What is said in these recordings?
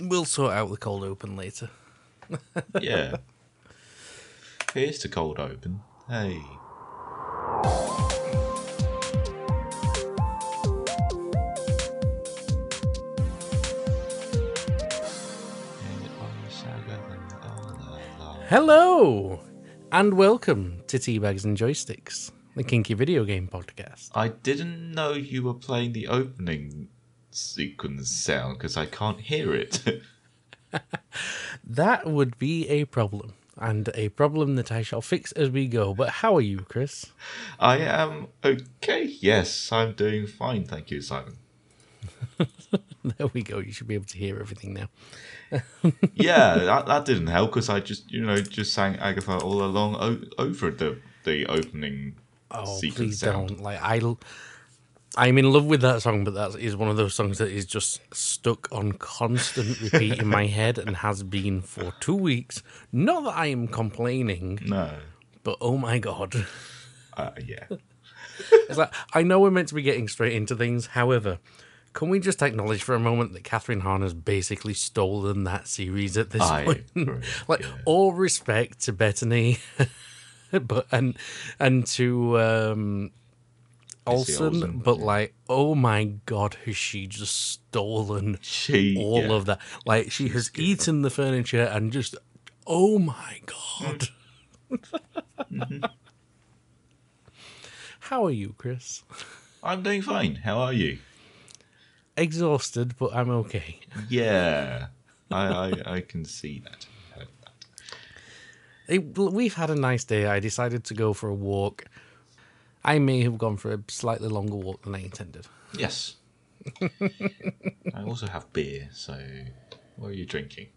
We'll sort out the cold open later. Yeah. Here's the cold open. Hey. Hello, and welcome to Teabags and Joysticks, the kinky video game podcast. I didn't know you were playing the opening sequence sound because I can't hear it. That would be a problem, and a problem that I shall fix as we go. But how are you, Chris? I am okay. Yes, I'm doing fine. Thank you, Simon. There we go. You should be able to hear everything now. Yeah, that, that didn't help because I just, you know, just sang Agatha all along o- over the the opening Oh, sequence please sound. don't. Like I, I'm in love with that song, but that is one of those songs that is just stuck on constant repeat in my head and has been for two weeks. Not that I am complaining, No. but oh my god. Uh, yeah. It's like I know we're meant to be getting straight into things. However, can we just acknowledge for a moment that Kathryn Hahn has basically stolen that series at this I point? agree, like yeah. all respect to Bettany, but and and to um, Olsen, Olsen, but like, oh my god, has she just stolen She. all yeah. of that? Like she has eaten the furniture and just, oh my god. Mm-hmm. How are you, Chris? I'm doing fine. How are you? Exhausted, but I'm okay. Yeah. I, I, I can see that. It, we've had a nice day. I decided to go for a walk. I may have gone for a slightly longer walk than I intended. Yes. I also have beer, so what are you drinking?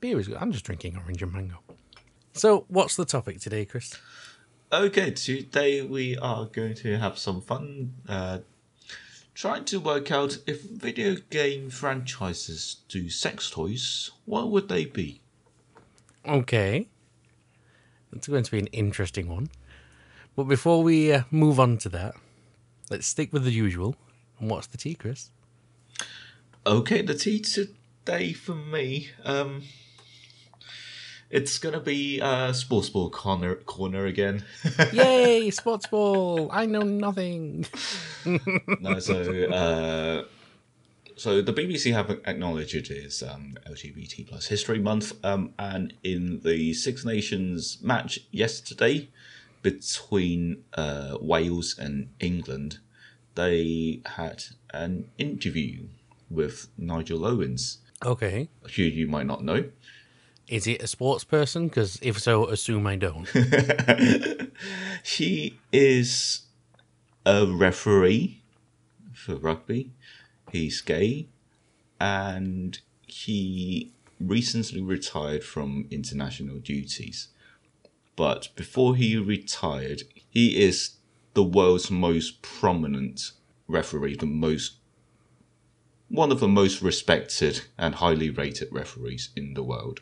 Beer is good. I'm just drinking orange and mango. So, what's the topic today, Chris? Okay, today we are going to have some fun uh, trying to work out if video game franchises do sex toys, what would they be? Okay. It's going to be an interesting one. But before we uh, move on to that, let's stick with the usual. And what's the tea, Chris? Okay, the tea today for me, um, it's gonna be uh, sports ball corner corner again. Yay, sports ball! I know nothing. no, so uh, so the BBC have acknowledged it is um, LGBT plus History Month, um, and in the Six Nations match yesterday between uh, Wales and England, they had an interview with Nigel Owens, Okay. who you might not know. Is it a sports person? Because if so, assume I don't. He is a referee for rugby. He's gay, and he recently retired from international duties. But before he retired, he is the world's most prominent referee, the most one of the most respected and highly rated referees in the world.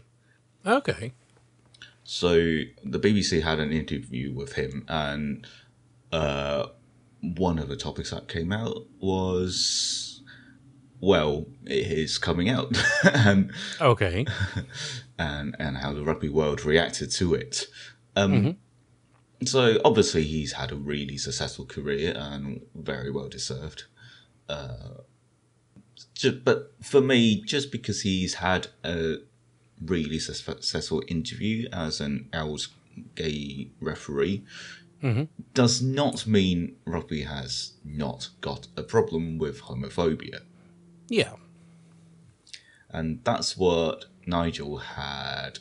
Okay. So the BBC had an interview with him, and uh, one of the topics that came out was, well, it is coming out, and Okay. and and how the rugby world reacted to it. Um, So obviously he's had a really successful career and very well deserved. Uh, ju- but for me, just because he's had a really successful interview as an out gay referee does not mean rugby has not got a problem with homophobia. Yeah. and that's what Nigel had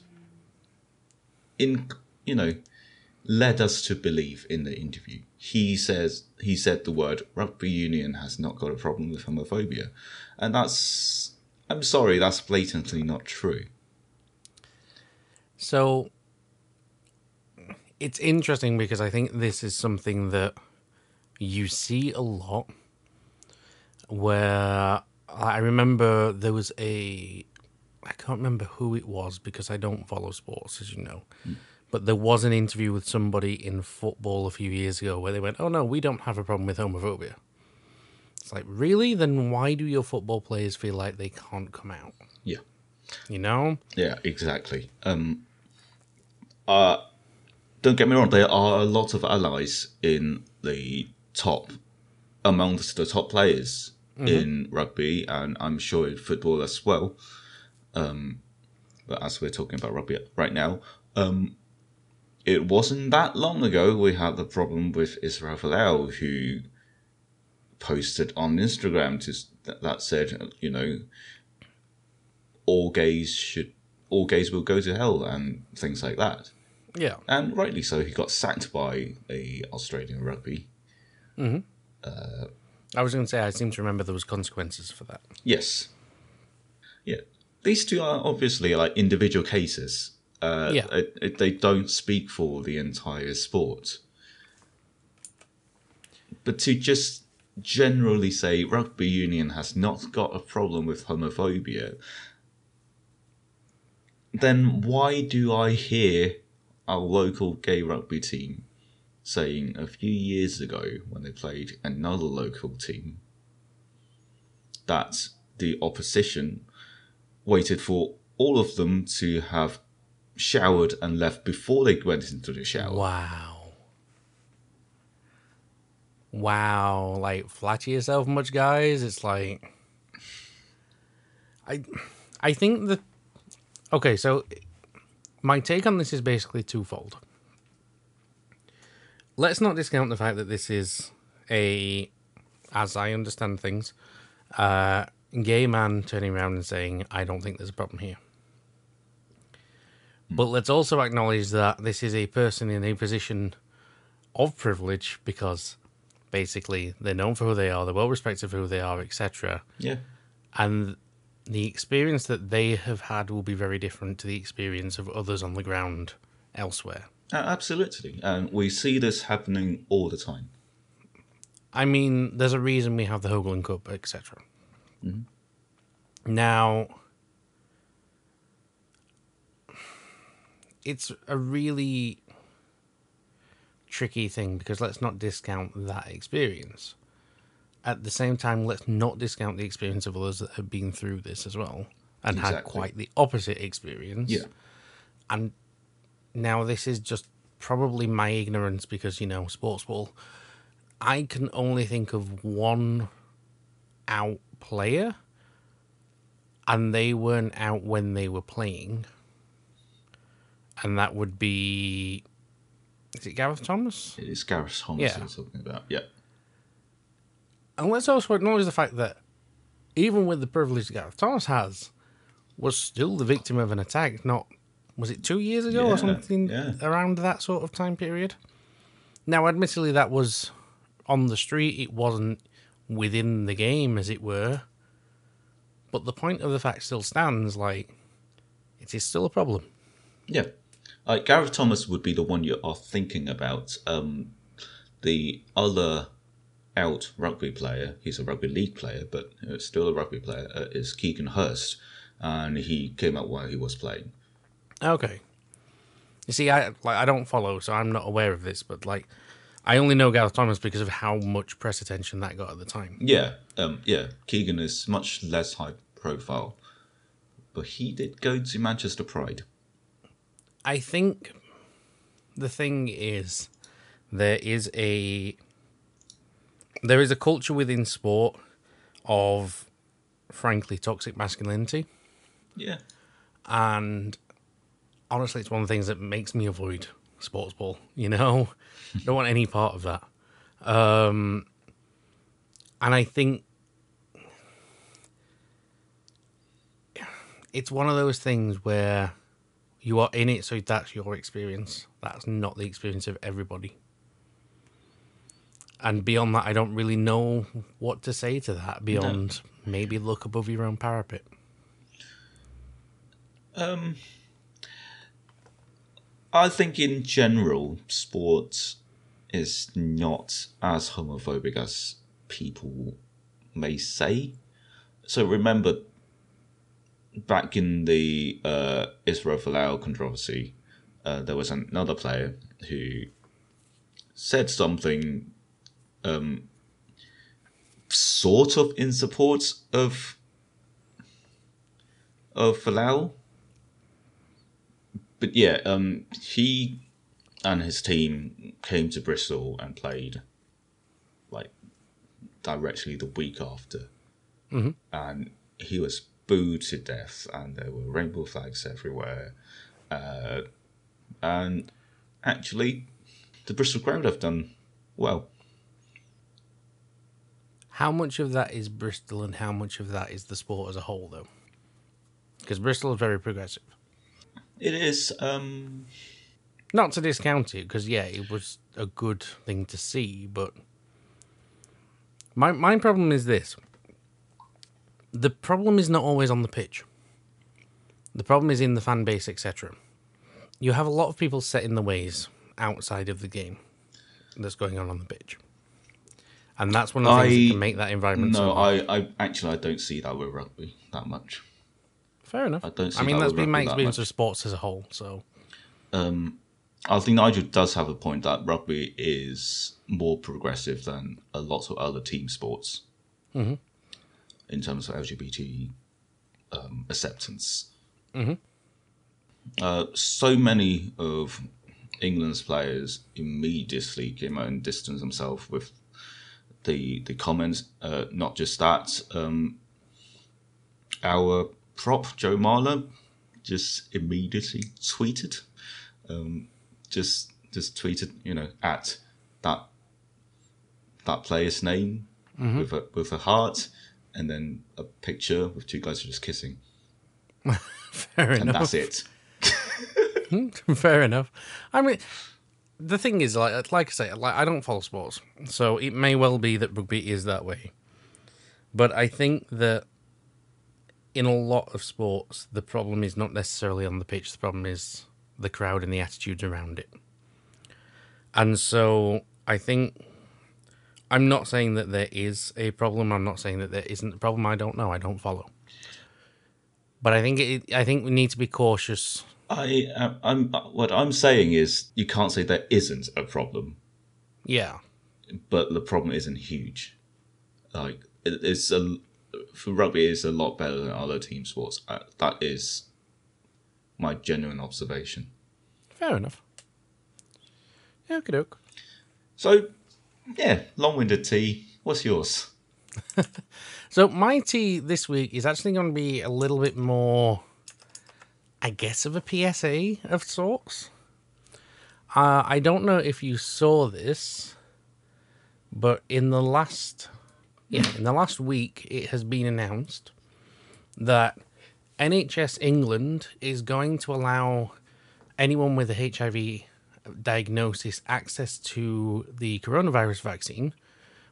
in you know led us to believe in the interview. He says he said the word rugby union has not got a problem with homophobia, and that's I'm sorry, that's blatantly not true. So it's interesting because I think this is something that you see a lot where I remember there was a I can't remember who it was because I don't follow sports as you know. Hmm. But there was an interview with somebody in football a few years ago where they went, "Oh no, we don't have a problem with homophobia." It's like, "Really? Then why do your football players feel like they can't come out?" Yeah. You know? Yeah, exactly. Um, uh, don't get me wrong, there are a lot of allies in the top, amongst the top players in rugby, and I'm sure in football as well. Um, but as we're talking about rugby right now, um, it wasn't that long ago we had the problem with Israel Folau, who posted on Instagram to, that, that said, you know, all gays should, all gays will go to hell, and things like that. Yeah. And rightly so, he got sacked by a Australian rugby. Hmm. Uh, I was going to say, I seem to remember there was consequences for that. Yes. Yeah. These two are obviously like individual cases. Uh, Yeah. it- it- they don't speak for the entire sport. But to just generally say rugby union has not got a problem with homophobia, then why do I hear our local gay rugby team saying a few years ago when they played another local team that the opposition waited for all of them to have showered and left before they went into the shower. Wow. Wow. Like, flatter yourself much, guys. It's like. I, I think that. Okay, so my take on this is basically twofold. Let's not discount the fact that this is a, as I understand things, uh, gay man turning around and saying, I don't think there's a problem here. But let's also acknowledge that this is a person in a position of privilege because basically they're known for who they are, they're well respected for who they are, etc. Yeah. And the experience that they have had will be very different to the experience of others on the ground elsewhere. Uh, absolutely. And we see this happening all the time. I mean, there's a reason we have the Hoagland Cup, etc. Now, it's a really tricky thing because let's not discount that experience. At the same time, let's not discount the experience of others that have been through this as well and had quite the opposite experience. Yeah. And now this is just probably my ignorance because, you know, sports ball. I can only think of one out player, and they weren't out when they were playing. And that would be. Is it Gareth Thomas? It is Gareth Thomas Yeah. we're talking about. Yeah. And let's also acknowledge the fact that even with the privilege Gareth Thomas has, was still the victim of an attack. Not was it two years ago Yeah, or something yeah. around that sort of time period? Now, admittedly, that was on the street. It wasn't within the game, as it were. But the point of the fact still stands. Like, it is still a problem. Yeah. Like Gareth Thomas would be the one you are thinking about. Um, the other out rugby player, he's a rugby league player, but still a rugby player, uh, is Keegan Hurst. And he came out while he was playing. Okay. You see, I like I don't follow, so I'm not aware of this. But like, I only know Gareth Thomas because of how much press attention that got at the time. Yeah, um, yeah. Keegan is much less high profile, but he did go to Manchester Pride. I think the thing is there is a there is a culture within sport of frankly toxic masculinity. Yeah, and honestly it's one of the things that makes me avoid sports ball you know? Don't want any part of that. Um and i think it's one of those things where you are in it so that's your experience. That's not the experience of everybody. And beyond that i don't really know what to say to that beyond maybe look above your own parapet. Um, I think in general, sports is not as homophobic as people may say. So remember, back in the uh, Israel Folau controversy, uh, there was another player who said something um, sort of in support of of Folau. But yeah, um, he and his team came to Bristol and played like directly the week after, Mhm. and he was booed to death, and there were rainbow flags everywhere, uh, and actually, the Bristol crowd have done well. How much of that is Bristol and how much of that is the sport as a whole, though? Because Bristol is very progressive. It is. Um, Not to discount it, because yeah, it was a good thing to see, but my my problem is this: the problem is not always on the pitch. The problem is in the fan base, etc. You have a lot of people set in the ways outside of the game that's going on on the pitch, and that's one of the things I- that can make that environment. no. I, I actually I don't see that with rugby that much. fair enough. I don't see that. I mean, that that's with been my experience of sports as a whole. So Um, I think Nigel does have a point that rugby is more progressive than a lot of other team sports Mhm. In terms of LGBT um, acceptance. Mhm. Uh, so many of England's players immediately came out and distanced themselves with the the comments. Uh, not just that, um, our prop Joe Marler just immediately tweeted um, just just tweeted, you know, at that that player's name with a with a heart, and then a picture with two guys just kissing, fair and enough. that's it. Hmm, fair enough. I mean, the thing is, like, like I say, like I don't follow sports, so it may well be that rugby is that way. But I think that in a lot of sports, the problem is not necessarily on the pitch. The problem is the crowd and the attitudes around it. And so I think I'm not saying that there is a problem. I'm not saying that there isn't a problem. I don't know. I don't follow. But I think it, I think we need to be cautious I uh, I'm what I'm saying is you can't say there isn't a problem, Yeah. but the problem isn't huge. Like it's a for rugby is a lot better than other team sports. Uh, that is my genuine observation. Fair enough. Yeah, okay, doke. So yeah, long-winded tea. What's yours? So my tea this week is actually going to be a little bit more, I guess, of a PSA of sorts. Uh, I don't know if you saw this, but in the last, yeah, in the last week, it has been announced that NHS England is going to allow anyone with a HIV diagnosis access to the coronavirus vaccine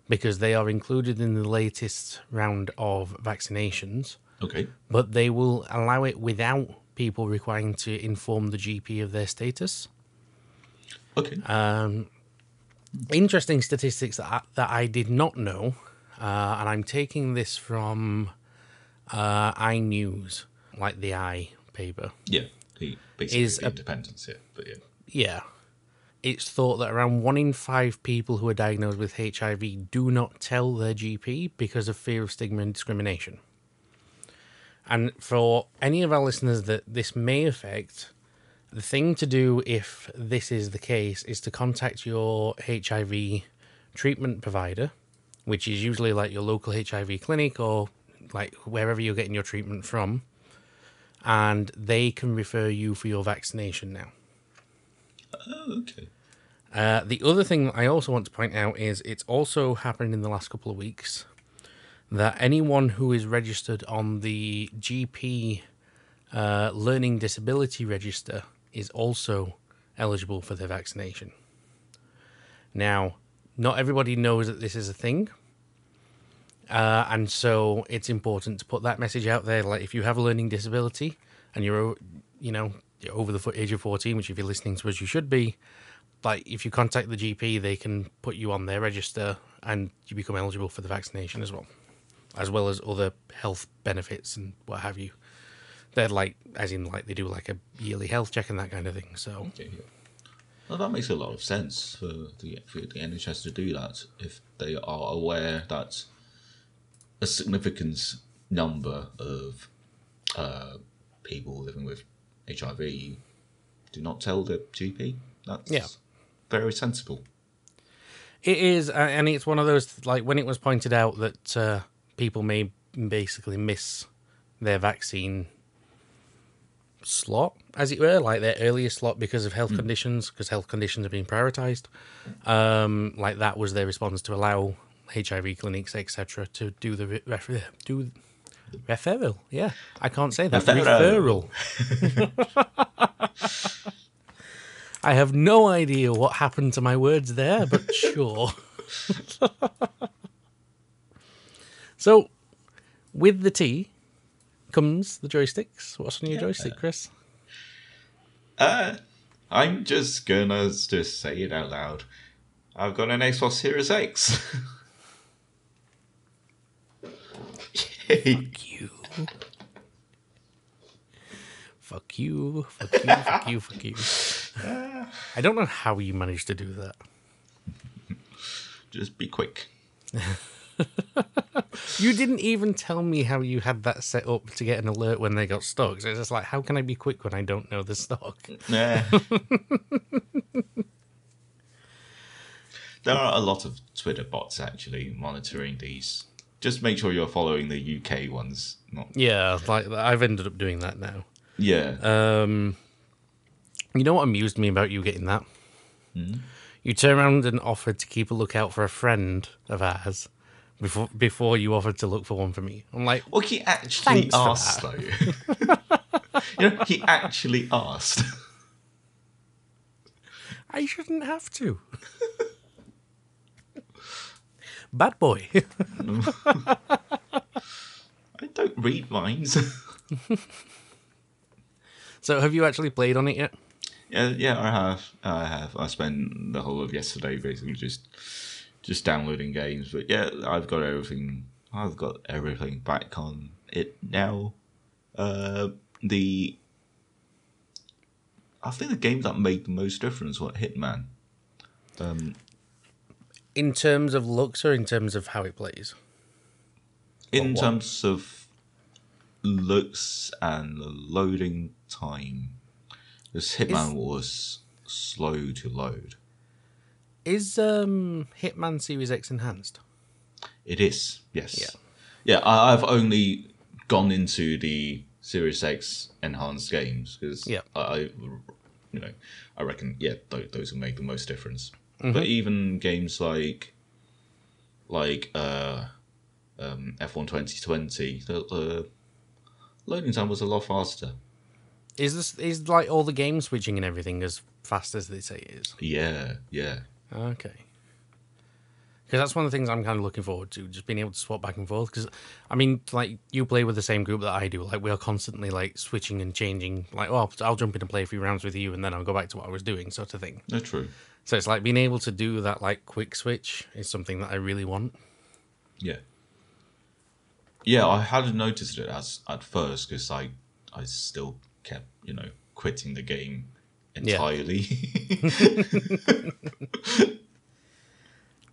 because they are included in the latest round of vaccinations, Okay. but they will allow it without people requiring to inform the GP of their status. Okay. Um, interesting statistics that I, that I did not know, uh, and I'm taking this from uh, iNews, like the i paper. yeah. The basically is the a- independence. Yeah. But yeah. Yeah. It's thought that around one in five people who are diagnosed with HIV do not tell their GP because of fear of stigma and discrimination. And for any of our listeners that this may affect, the thing to do if this is the case is to contact your HIV treatment provider, which is usually like your local HIV clinic or like wherever you're getting your treatment from, and they can refer you for your vaccination now. Oh, okay. Uh, the other thing I also want to point out is it's also happened in the last couple of weeks that anyone who is registered on the GP uh, Learning Disability Register is also eligible for their vaccination. Now, not everybody knows that this is a thing. Uh, and so it's important to put that message out there. Like, if you have a learning disability and you're, you know, you're over the age of 14, which if you're listening to us, you should be, like if you contact the GP, they can put you on their register and you become eligible for the vaccination as well, as well as other health benefits and what have you. They're like, as in, like they do like a yearly health check and that kind of thing. So Okay. Yeah. Well, that makes a lot of sense for the for the NHS to do that if they are aware that a significant number of uh, people living with HIV, do not tell the GP. That's Yeah. Very sensible. It is, and it's one of those like when it was pointed out that uh, people may basically miss their vaccine slot, as it were, like their earliest slot because of health conditions, because health conditions are being prioritised. Um, like that was their response to allow HIV clinics, etc., to do the re- refer- do referral. Yeah, I can't say that Referral. referral. I have no idea what happened to my words there, but sure. so, with the tea comes the joysticks. What's on your joystick, Chris? Uh, I'm just gonna just say it out loud. I've got an Xbox Series X. Yay. You. Fuck you. Fuck you. Fuck you. Fuck you. I don't know how you managed to do that. Just be quick. You didn't even tell me how you had that set up to get an alert when they got stuck. So it's just like, how can I be quick when I don't know the stock? Nah. there are a lot of Twitter bots actually monitoring these. Just make sure you're following the UK ones. Not Yeah, like I've ended up doing that now. yeah. Um, you know what amused me about you getting that? Hmm? You turned around and offered to keep a lookout for a friend of ours before before you offered to look for one for me. I'm like, well, he actually asked though. you know, he actually asked. I shouldn't have to. Bad boy. I don't read minds. so, have you actually played on it yet? Yeah, yeah, I have. I have. I spent the whole of yesterday basically just just downloading games. But yeah, I've got everything. I've got everything back on it now. Uh, the I think the game that made the most difference was Hitman. Um, In terms of looks or in terms of how it plays? in terms of looks and the loading time, this Hitman was slow to load. Is um, Hitman Series X enhanced? It is, yes. Yeah. Yeah, I, I've only gone into the Series X enhanced games because Yeah. I, I, you know, I reckon yeah, th- those will make the most difference. Mm-hmm. But even games like, like uh, um, F1 2020, the, the loading time was a lot faster. Is this is like all the game switching and everything as fast as they say it is? Yeah, yeah. Okay. Because that's one of the things I'm kind of looking forward to, just being able to swap back and forth. Because, I mean, like, you play with the same group that I do. Like, we are constantly, like, switching and changing. Like, oh, I'll jump in and play a few rounds with you, and then I'll go back to what I was doing, sort of thing. No, true. So it's like being able to do that, like, quick switch is something that I really want. Yeah. Yeah, I hadn't noticed it as at first because I I still kept you know quitting the game entirely.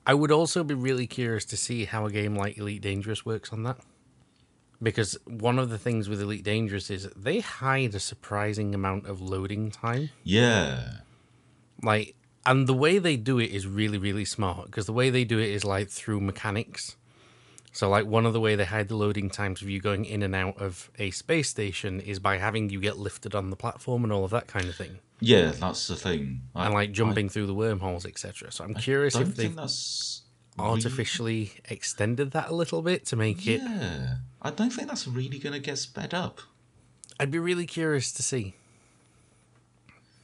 I would also be really curious to see how a game like Elite Dangerous works on that. Because one of the things with Elite Dangerous is they hide a surprising amount of loading time. yeah, like and the way they do it is really really smart because the way they do it is like through mechanics so like one of the way they hide the loading times of you going in and out of a space station is by having you get lifted on the platform and all of that kind of thing yeah, that's the thing. I, and like jumping through the wormholes etc so i'm curious if they've that's artificially extended that a little bit to make it Yeah, I don't think that's really gonna get sped up. i'd be really curious to see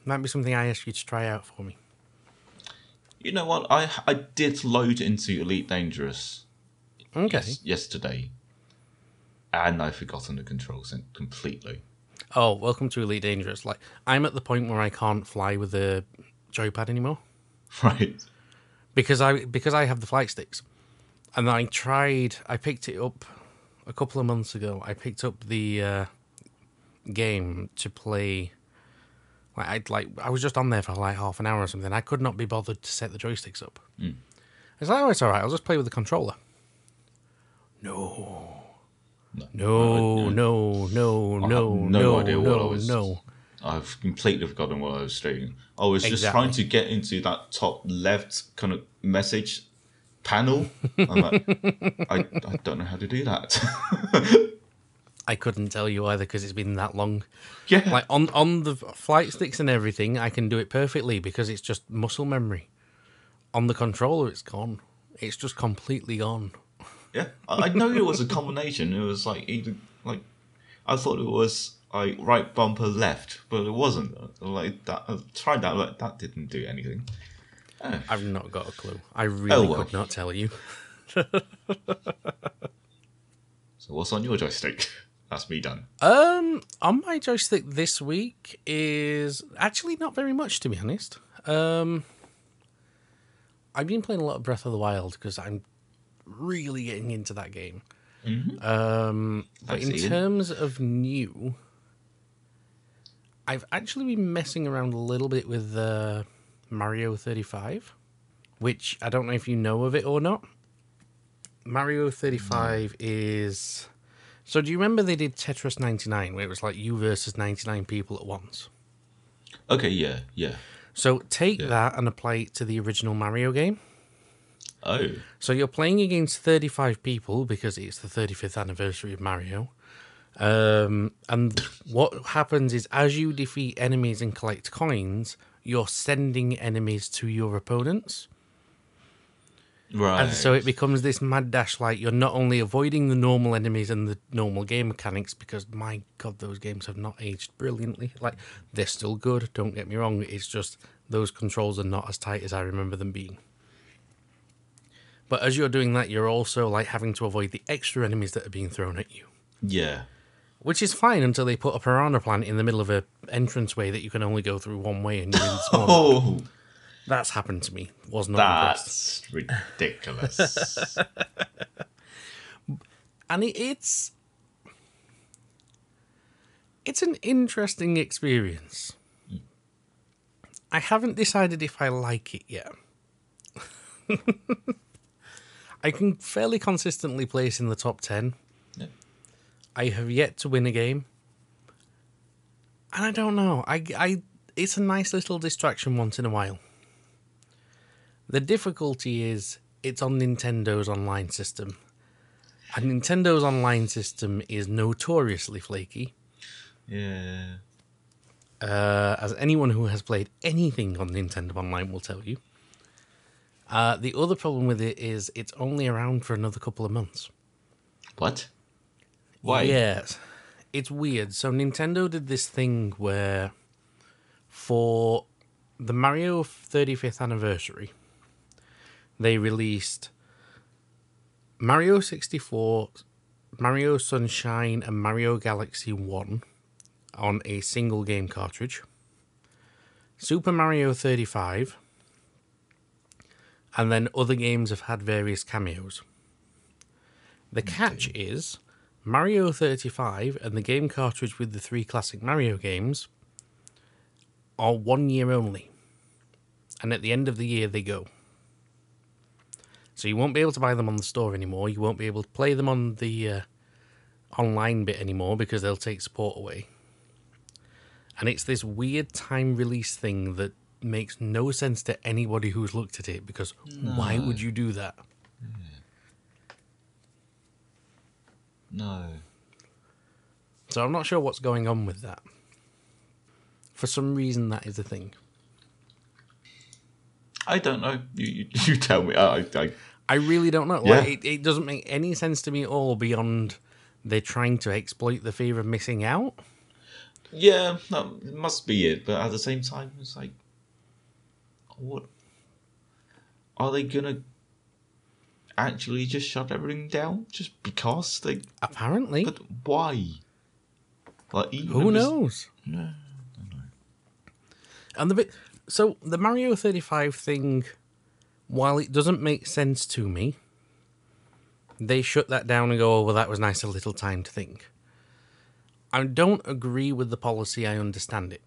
might be something i ask you to try out for me You know what? I I did load into Elite Dangerous okay yes, yesterday, and I've forgotten the controls completely. Oh, welcome to Elite Dangerous. Like, I'm at the point where I can't fly with the joypad anymore Right. because I because I have the flight sticks, and I tried. I picked it up a couple of months ago. I picked up the uh, game to play. Like, I like I was just on there for like half an hour or something. I could not be bothered to set the joysticks up. It's like, oh, it's all right. I'll just play with the controller. No, No, no, no, no, no no, idea what I was- no. I've completely forgotten what I was doing. I was just trying to get into that top left kind of message panel. I'm like, I, I don't know how to do that. I couldn't tell you either because it's been that long. yeah. Like on on the flight sticks and everything, I can do it perfectly because it's just muscle memory. On the controller, it's gone. It's just completely gone. Yeah, I, I know it was a combination. It was like either like I thought it was like right bumper left, but it wasn't. Like that, I tried that. Like that didn't do anything. I've not got a clue. I really Oh, well. could not tell you. So what's on your joystick? That's me done. Um, on my joystick this week is actually not very much, to be honest. Um, I've been playing a lot of Breath of the Wild because I'm really getting into that game. Um, but in terms of new, I've actually been messing around a little bit with uh, Mario 35, which I don't know if you know of it or not. Mario 35 is. So, do you remember they did Tetris 99, where it was like you versus 99 people at once? Okay, yeah, yeah. So, take Yeah. that and apply it to the original Mario game. Oh, So, you're playing against 35 people because it's the 35th anniversary of Mario. Um, and what happens is, as you defeat enemies and collect coins, you're sending enemies to your opponents. right. And so it becomes this mad dash like you're not only avoiding the normal enemies and the normal game mechanics because my god those games have not aged brilliantly. Like they're still good, don't get me wrong, it's just those controls are not as tight as I remember them being. But as you're doing that, you're also like having to avoid the extra enemies that are being thrown at you. yeah. Which is fine until they put a piranha plant in the middle of a entranceway that you can only go through one way and you're in small. Oh, That's happened to me. Was not impressed. that's ridiculous. and it, it's it's an interesting experience. I haven't decided if I like it yet. I can fairly consistently place in the top 10. Yeah. I have yet to win a game. And I don't know. I, I it's a nice little distraction once in a while. The difficulty is it's on Nintendo's online system. And Nintendo's online system is notoriously flaky. yeah. Uh, as anyone who has played anything on Nintendo Online will tell you. Uh, the other problem with it is it's only around for another couple of months. What? Why? Yes. It's weird. So Nintendo did this thing where for the Mario 35th anniversary, they released Mario 64, Mario Sunshine, and Mario Galaxy 1 on a single game cartridge. Super Mario 35, and then other games have had various cameos. The catch is Mario 35 and the game cartridge with the three classic Mario games are one year only. And at the end of the year, they go. So you won't be able to buy them on the store anymore. You won't be able to play them on the uh, online bit anymore because they'll take support away. And it's this weird time release thing that makes no sense to anybody who's looked at it because why would you do that? No. So I'm not sure what's going on with that. For some reason, that is a thing. I don't know. You you, you tell me. I, I I really don't know. Yeah. Like, it, it doesn't make any sense to me at all beyond they're trying to exploit the fear of missing out. yeah, that must be it. But at the same time, it's like, what are they gonna actually just shut everything down just because they? Apparently. But why? Like Who knows? No. And the bit so the Mario 35 thing, while it doesn't make sense to me, they shut that down and go, "Oh, well, that was nice a little time to think." I don't agree with the policy. I understand it.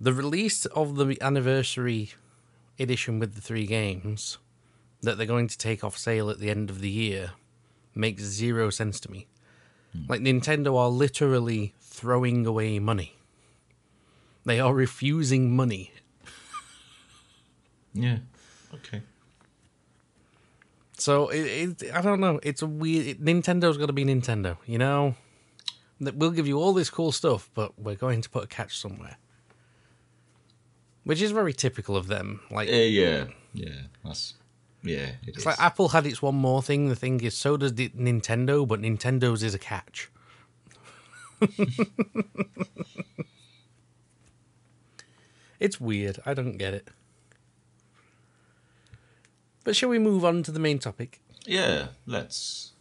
The release of the anniversary edition with the three games that they're going to take off sale at the end of the year makes zero sense to me. Hmm. Like Nintendo are literally throwing away money. They are refusing money. Yeah. Okay. So it, it I don't know. It's a weird. It, Nintendo's got to be Nintendo, you know. That we'll give you all this cool stuff, but we're going to put a catch somewhere, which is very typical of them. Like Uh, yeah. Yeah. That's. Yeah. It it's is. like Apple had its one more thing. The thing is, so does the Nintendo, but Nintendo's is a catch. it's weird. I don't get it. But shall we move on to the main topic? yeah. Let's.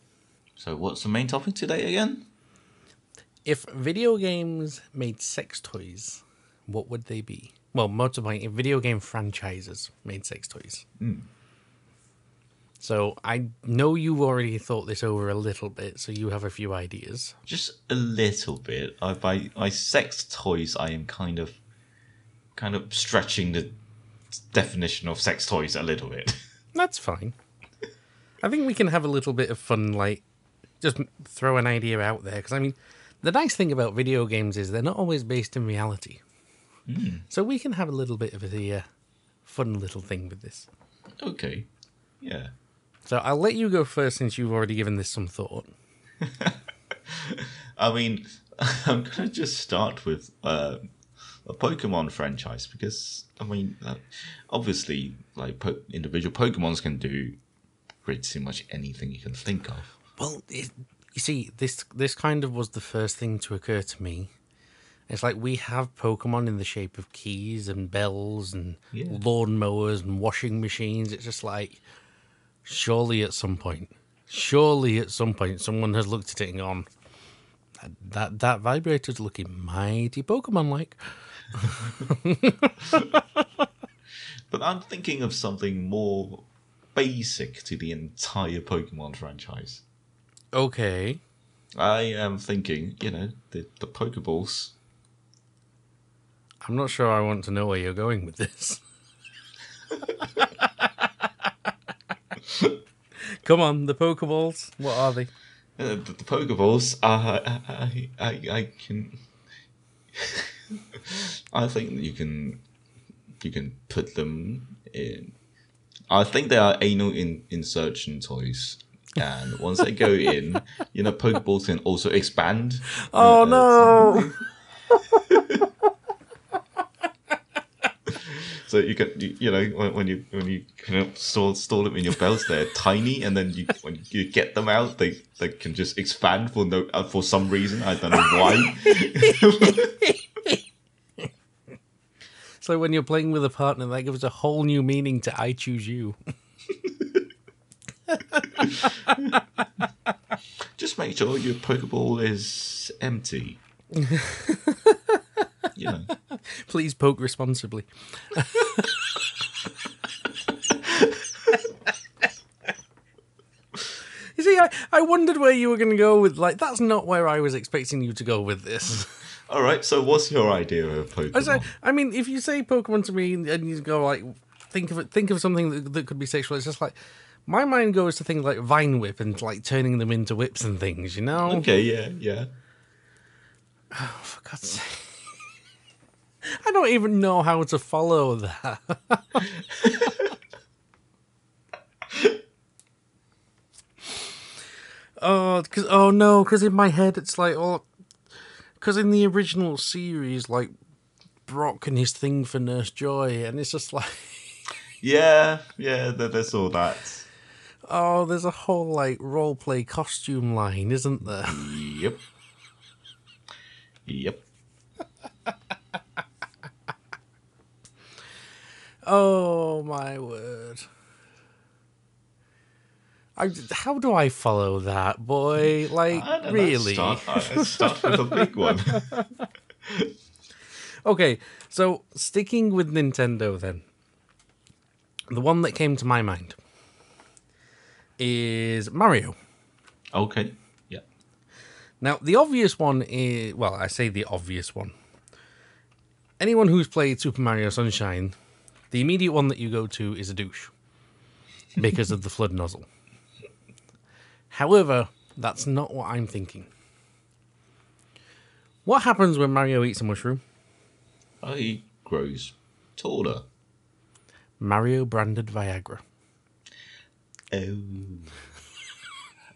So, what's the main topic today again? If video games made sex toys, what would they be? Well, the video game franchises made sex toys. Hmm. So I know you've already thought this over a little bit, so you have a few ideas. Just a little bit. I by by sex toys, I am kind of, kind of stretching the definition of sex toys a little bit. That's fine. I think we can have a little bit of fun, like just throw an idea out there. Because I mean, the nice thing about video games is they're not always based in reality, so we can have a little bit of a uh, fun little thing with this. okay. Yeah. So I'll let you go first, since you've already given this some thought. I mean, I'm gonna just start with uh, a Pokemon franchise because I mean, uh, obviously, like po- individual Pokemons can do pretty much anything you can think of. Well, it, you see, this this kind of was the first thing to occur to me. It's like we have Pokemon in the shape of keys and bells and Yeah. lawnmowers and washing machines. It's just like, surely at some point, surely at some point, someone has looked at it and gone, that that, that vibrator's looking mighty Pokemon like. But I'm thinking of something more basic to the entire Pokemon franchise. Okay. I am thinking, you know, the the Pokeballs. I'm not sure I want to know where you're going with this. Come on, the Pokeballs. What are they? Uh, the, the Pokeballs, uh, I, I, I can. I think you can, you can put them in. I think they are anal in, insertion toys, and once they go in, you know, Pokeballs can also expand. Oh Uh, no! So you can, you, you know, when, when you when you kind of store store them in your belts, they're tiny, and then you when you get them out, they they can just expand for no uh, for some reason. I don't know why. So when you're playing with a partner, that gives a whole new meaning to "I choose you." just make sure your Pokeball is empty. You know. Please poke responsibly. you see, I, I wondered where you were going to go with like. That's not where I was expecting you to go with this. All right. So, what's your idea of Pokemon? say, I mean, if you say Pokemon to me and you go like, think of it, think of something that, that could be sexual. It's just like my mind goes to things like Vine Whip and like turning them into whips and things. You know? okay. Yeah. Yeah. Oh, for God's sake. I don't even know how to follow that. oh, cause, oh no, because in my head it's like, oh, because in the original series, like Brock and his thing for Nurse Joy, and it's just like, Yeah. Yeah. There, there's all that. oh, there's a whole like role play costume line, isn't there? Yep. Yep. Oh my word. I, how do I follow that, boy? Like, I don't know, really? Start, start with a big one. Okay, so sticking with Nintendo then. The one that came to my mind is Mario. okay. Yeah. Now, the obvious one is well, I say the obvious one. Anyone who's played Super Mario Sunshine, the immediate one that you go to is a douche because of the FLUDD nozzle. However, that's not what I'm thinking. What happens when Mario eats a mushroom? Oh, he grows taller. Mario branded Viagra. Oh.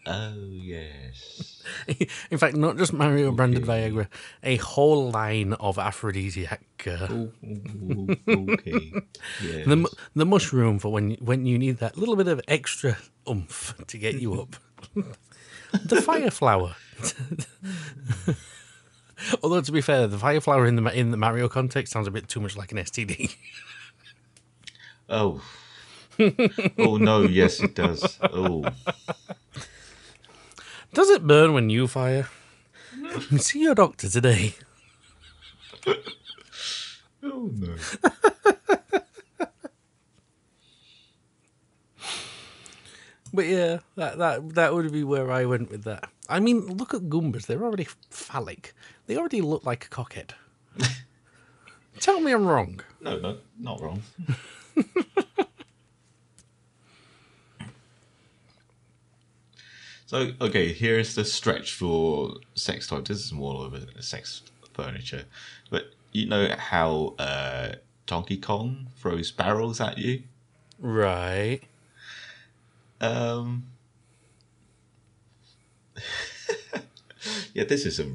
Oh, yes. In fact, not just Mario branded Viagra, a whole line of aphrodisiac. Uh, Oh, oh, oh, okay. Yes. the the mushroom for when when you need that little bit of extra oomph to get you up. the fire flower. Although to be fair, the fire flower in the in the Mario context sounds a bit too much like an STD. Oh. oh, no, yes, it does. Oh. Does it burn when you fire? See your doctor today. Oh, no. But yeah, that that that would be where I went with that. I mean, look at Goombas; they're already phallic. They already look like a cockhead. Tell me I'm wrong. No, no, not wrong. so, okay, here's the stretch for sex toys. This is more of a sex furniture. But you know how uh, Donkey Kong throws barrels at you? Right. Um, yeah, this is a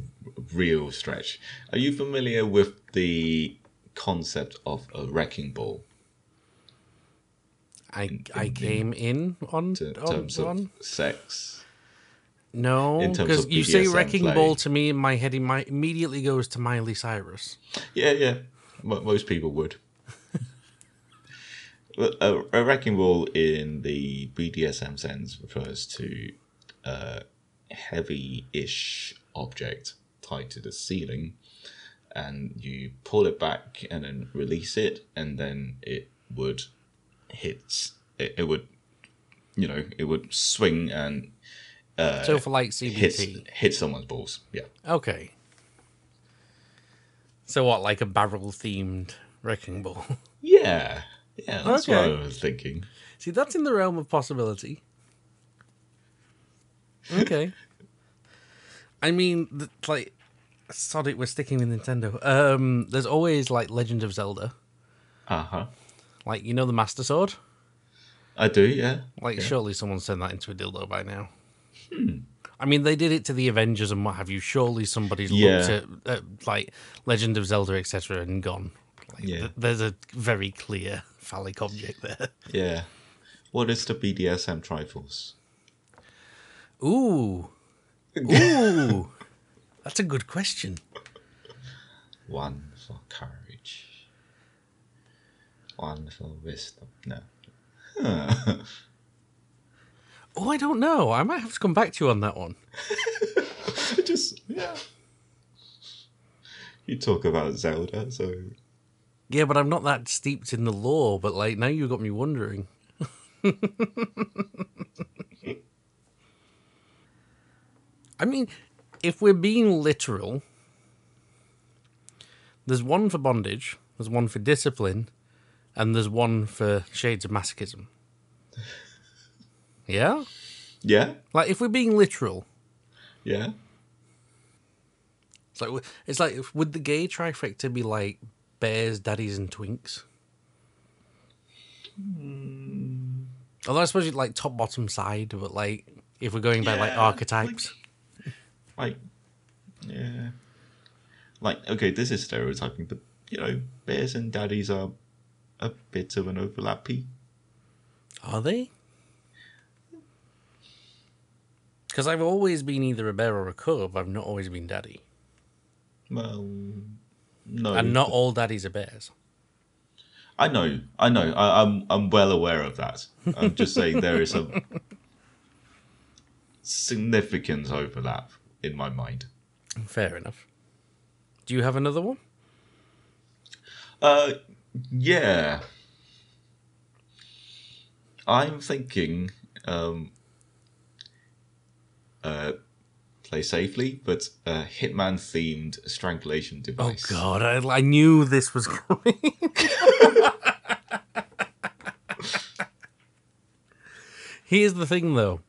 real stretch. Are you familiar with the concept of a wrecking ball? I I came in on in on, terms on. of sex. No because you say wrecking play. ball to me in my head. Mi- immediately goes to Miley Cyrus. Yeah, yeah. Most people would. A, uh, a wrecking ball in the BDSM sense refers to a heavy-ish object tied to the ceiling, and you pull it back and then release it, and then it would hit. It, it would, you know, it would swing and so for like CBT. hit someone's balls. Yeah. Okay. So what, like a barrel themed wrecking ball? Yeah. Yeah, that's what I was thinking. See, that's in the realm of possibility. Okay. I mean, like, sod it, we're sticking with Nintendo. Um, there's always like Legend of Zelda, Uh huh. like you know the Master Sword. I do, yeah. Like, Yeah. surely someone's turned that into a dildo by now. Hmm. I mean, they did it to the Avengers and what have you. Surely somebody's Yeah. looked at, at like Legend of Zelda, etc., and gone. Like, Yeah. th- there's a very clear phallic object there. Yeah. What is the BDSM Triforce? Ooh, ooh, that's a good question. One for courage. One for wisdom. No. Oh, I don't know. I might have to come back to you on that one. Just, yeah. You talk about Zelda, so. Yeah, but I'm not that steeped in the lore. But like now, you got me wondering. I mean, if we're being literal, there's one for bondage, there's one for discipline, and there's one for shades of masochism. Yeah, Yeah? like if we're being literal, Yeah? it's like it's like would the gay trifecta be like bears, daddies, and twinks? Hmm. Although I suppose you'd like top, bottom, side, but like if we're going by like archetypes, Like, yeah. Like, okay, this is stereotyping, but, you know, bears and daddies are a bit of an overlappy. are they? Because I've always been either a bear or a cub. I've not always been daddy, Well, no. and not all daddies are bears. I know, I know. I, I'm I'm well aware of that. I'm just saying there is a significant overlap in my mind. Fair enough. Do you have another one? Uh, yeah. I'm thinking, um, uh, play safely, but a Hitman themed strangulation device. Oh. God, I, I knew this was coming. Here's the thing, though.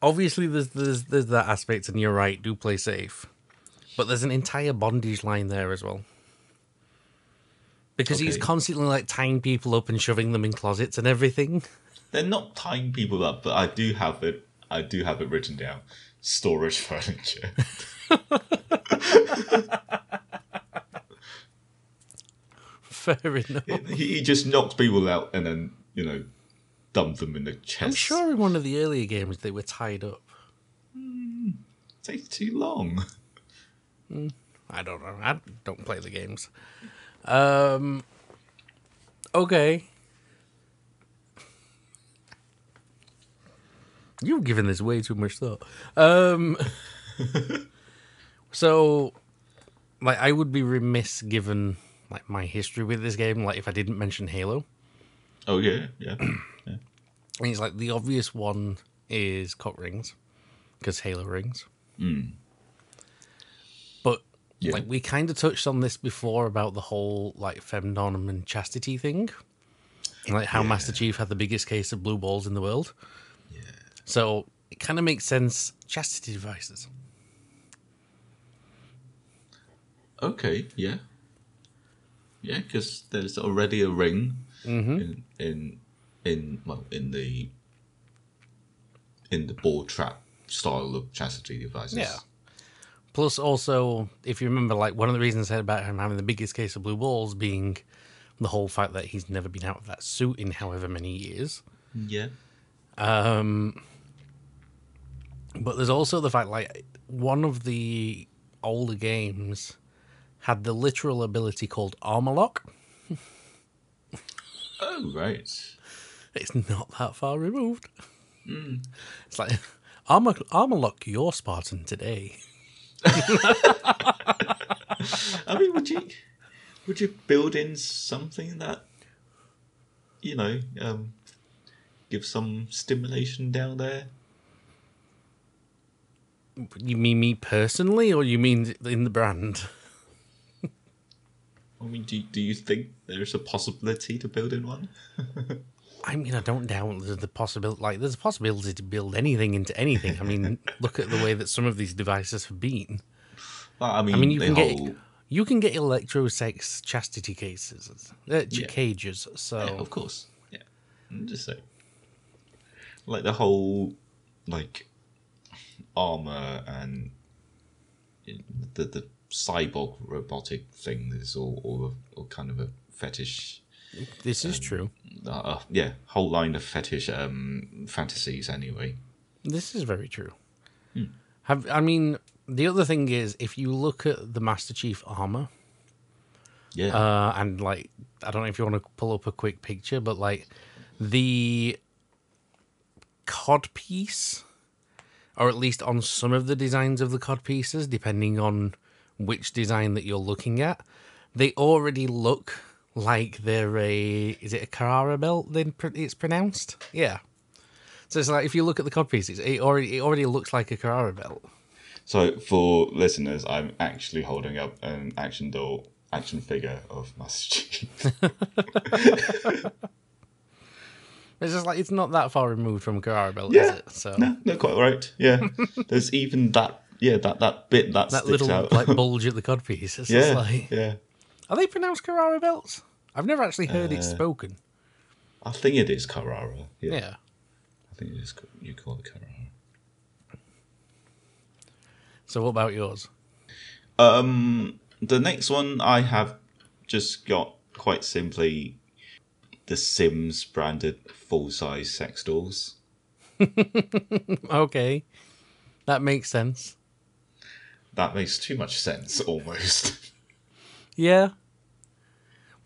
Obviously, there's there's there's that aspect, and you're right. Do play safe, But there's an entire bondage line there as well. Because he's constantly like tying people up and shoving them in closets and everything. They're not tying people up, but I do have it. I do have it written down. Storage furniture. Fair enough. he, he just knocks people out and then you know dump them in the chest. I'm sure in one of the earlier games they were tied up. takes too long. I don't know. I don't play the games. Um. Okay. You've given this way too much thought. Um. so, like, I would be remiss given like my history with this game. Like, if I didn't mention Halo, Oh yeah, yeah. and it's like the obvious one is cock rings because Halo rings. But Yeah. like we kind of touched on this before about the whole like femdom and chastity thing, like how Master Chief had the biggest case of blue balls in the world. So it kind of makes sense. Chastity devices. Okay, yeah, yeah, because there's already a ring in in in well in the in the ball trap style of chastity devices. Yeah. Plus, also, if you remember, like one of the reasons I said about him having the biggest case of blue balls being the whole fact that he's never been out of that suit in however many years. yeah, Um, but there's also the fact, like, one of the older games had the literal ability called Armor Lock. Oh right. It's not that far removed. It's like Armor Armor Lock your Spartan today. I mean, would you would you build in something that you know um, give some stimulation down there? You mean me personally, or you mean in the brand? I mean, do do you think there's a possibility to build in one? I mean, I don't doubt there's the possibility. Like, there's a possibility to build anything into anything. I mean, look at the way that some of these devices have been. Well, I mean, I mean, you can whole get you can get electrosex chastity cases, uh, Yeah. cages. So Yeah, of course. Yeah. I'm just saying. Like the whole like armor and the the cyborg robotic thing is all all, a, all kind of a fetish this is true. uh, yeah, whole line of fetish um fantasies anyway. This is very true. Hmm. Have I mean the other thing is if you look at the Master Chief armor, Yeah. uh, and like I don't know if you want to pull up a quick picture, but like the cod piece, or at least on some of the designs of the cod pieces, depending on which design that you're looking at, they already look like they're a is it a Carrara belt? Then it's pronounced, yeah. So it's like if you look at the cod pieces, it already it already looks like a Carrara belt. so for listeners, I'm actually holding up an action doll action figure of Master Chief. It's just like it's not that far removed from Carrara belt, is it? So no, no, quite right. Yeah. There's even that yeah, that that bit that, that little out. like bulge at the cod piece. It's just yeah. like yeah. are they pronounced Carrara belts? I've never actually heard Uh, it spoken. I think it is Carrara. Yeah. Yeah. I think it is. You call it Carrara. So what about yours? Um, the next one I have just got quite simply the Sims branded full size sex dolls. Okay, that makes sense. That makes too much sense almost. Yeah.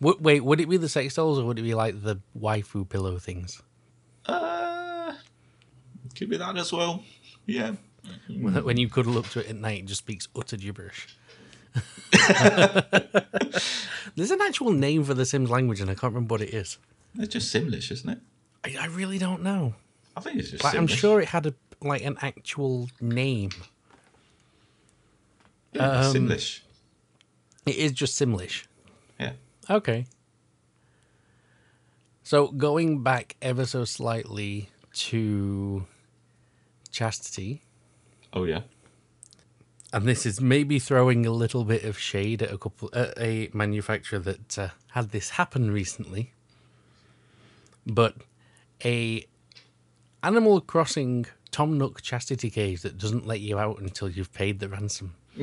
W- wait, would it be the sex dolls or would it be like the waifu pillow things? uh, could be that as well. Yeah. When you cuddle up to it at night, it just speaks utter gibberish. There's an actual name for the Sims language, and I can't remember what it is. It's just Simlish, isn't it? I, I really don't know. I think it's just Like, I'm Simlish. sure it had a like an actual name. Yeah, um, Simlish. It is just Simlish. Yeah. Okay. So going back ever so slightly to chastity, Oh yeah. and this is maybe throwing a little bit of shade at a couple at a manufacturer that uh, had this happen recently. But a Animal Crossing Tom Nook chastity cage that doesn't let you out until you've paid the ransom.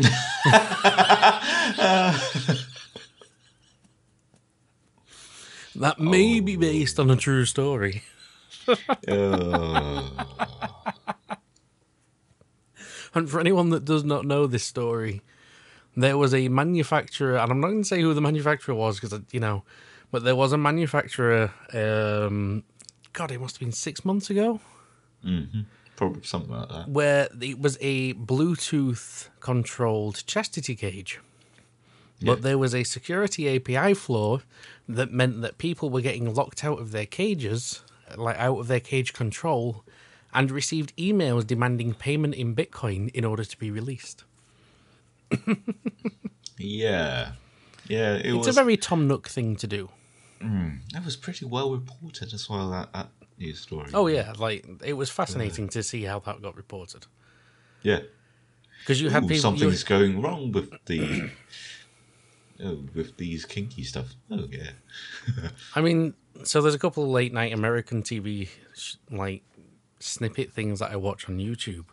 that may be based on a true story. Uh, And for anyone that does not know this story, there was a manufacturer, and I'm not going to say who the manufacturer was because, you know, but there was a manufacturer, um, God, it must have been six months ago, probably something like that. where it was a Bluetooth controlled chastity cage. But there was a security API flaw that meant that people were getting locked out of their cages, like out of their cage control, and received emails demanding payment in Bitcoin in order to be released. Yeah, yeah. It It's was. a very Tom Nook thing to do. That was pretty well reported as well. That, that news story. Oh yeah, like it was fascinating to see how that got reported yeah. because you had Ooh, people. you- something's going wrong with the. oh, with these kinky stuff. Oh yeah. I mean, so there's a couple of late night American TV sh- like snippet things that I watch on YouTube,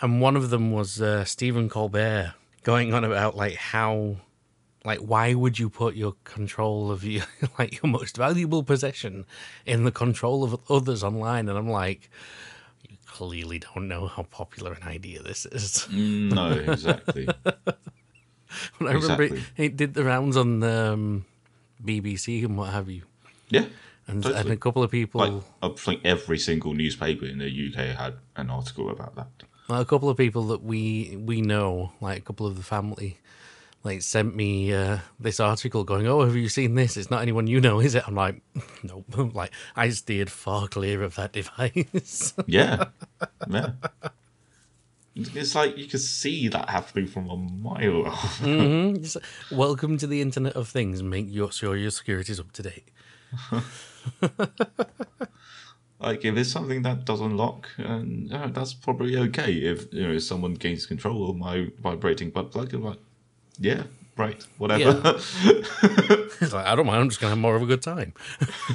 and one of them was uh, Stephen Colbert going on about like how, like why would you put your control of your like your most valuable possession in the control of others online? And I'm like, you clearly don't know how popular an idea this is. No, exactly. I remember it, Exactly. it did the rounds on um, BBC and what have you, yeah. and, and a couple of people. Like I think every single newspaper in the UK had an article about that. Well, a couple of people that we we know, like a couple of the family, like sent me uh, this article going, "Oh, have you seen this? It's not anyone you know, is it?" I'm like, "Nope." like I steered far clear of that device. Yeah, yeah. It's like you could see that happening from a mile off. Mhm. Like, Welcome to the Internet of Things. Make your, sure your security's up to date. Like if it's something that doesn't lock, and uh, that's probably okay. If you know someone gains control of my vibrating butt plug, I'm like, yeah, right, whatever. It's like I don't mind. I'm just gonna have more of a good time.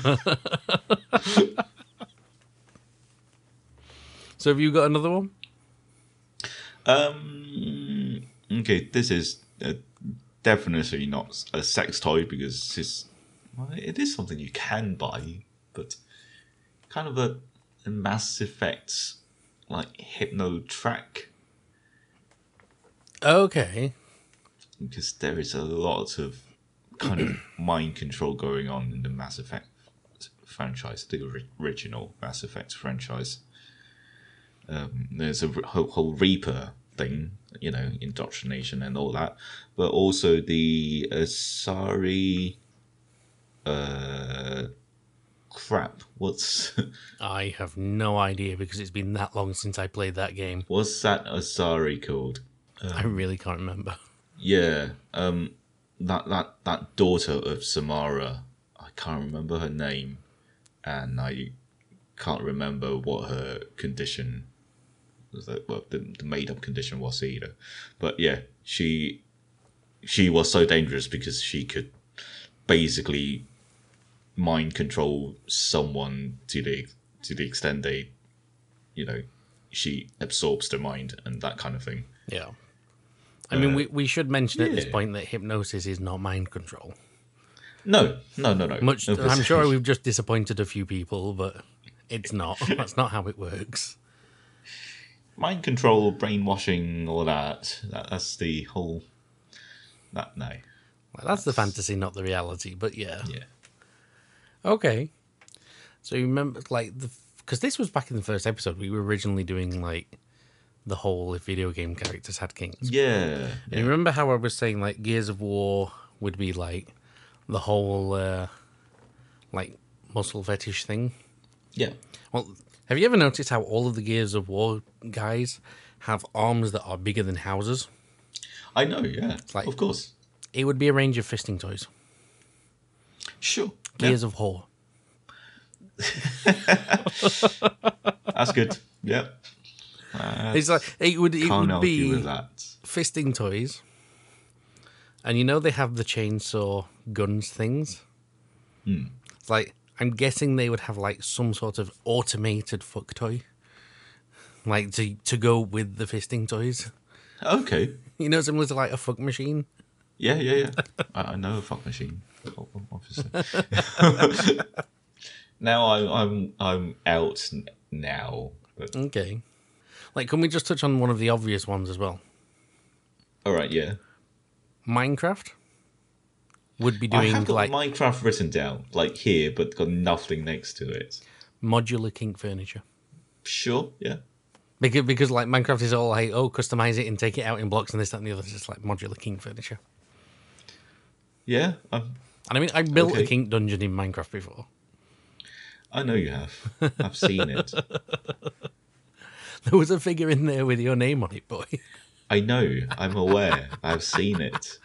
so have you got another one? um, okay, this is uh, definitely not a sex toy because it's well, it is something you can buy, but kind of a, a Mass Effect like hypno track Okay. Because there is a lot of kind of mind control going on in the Mass Effect franchise, the original Mass Effect franchise. Um, there's a whole, whole Reaper thing, you know, indoctrination and all that, but also the Asari. Uh, crap. What's I have no idea because it's been that long since I played that game. what's that Asari called? I really can't remember. Yeah, um, that that that daughter of Samara, I can't remember her name, and I can't remember what her condition was. That well, the, the made up condition was either, but yeah, she she was so dangerous because she could basically mind control someone to the to the extent they, you know, she absorbs their mind and that kind of thing. Yeah. I mean, we, uh, we should mention at this point that hypnosis is not mind control. No, no, no, no. Much, No, I'm sure we've just disappointed a few people, but it's not. That's not how it works. mind control, brainwashing, all that. that that's the whole. That no, Well, that's the fantasy, not the reality. But yeah, yeah, okay. So you remember, like the because this was back in the first episode. We were originally doing like the whole if video game characters had kings. yeah, And you remember how I was saying like Gears of War would be like the whole uh, like muscle fetish thing? yeah. Well, have you ever noticed how all of the Gears of War guys have arms that are bigger than houses? I know. Yeah, like- of course. It would be a range of fisting toys. Sure. Yeah, Gears of War. that's good. Yeah, Uh, It's like it would it would be fisting toys, and you know they have the chainsaw guns things. It's like I'm guessing they would have like some sort of automated fuck toy, like to to go with the fisting toys. Okay. You know, similar to like a fuck machine. Yeah, yeah, yeah. I, I know a fuck machine, obviously. now I'm I'm I'm out now. But, Okay. Like, can we just touch on one of the obvious ones as well? all right, yeah. Minecraft would be doing I have got like Minecraft written down, like here, but got nothing next to it. modular kink furniture. Sure, yeah. Because, because like Minecraft is all like, oh, customize it and take it out in blocks and this, that, and the other. It's just like modular kink furniture. Yeah, I'm, And I mean, I built a Okay. kink dungeon in Minecraft before. I know you have. I've seen it. There was a figure in there with your name on it, boy. I know. I'm aware. I've seen it.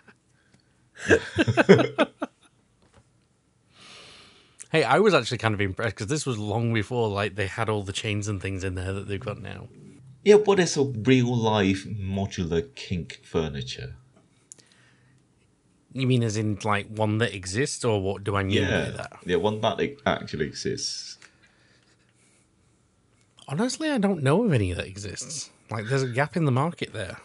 Hey, I was actually kind of impressed because this was long before like they had all the chains and things in there that they've got now. Yeah, what is a real life modular kink furniture? You mean as in like one that exists, or what do I mean by Yeah, that? yeah, one that actually exists. Honestly, I don't know of any that exists. Like, there's a gap in the market there.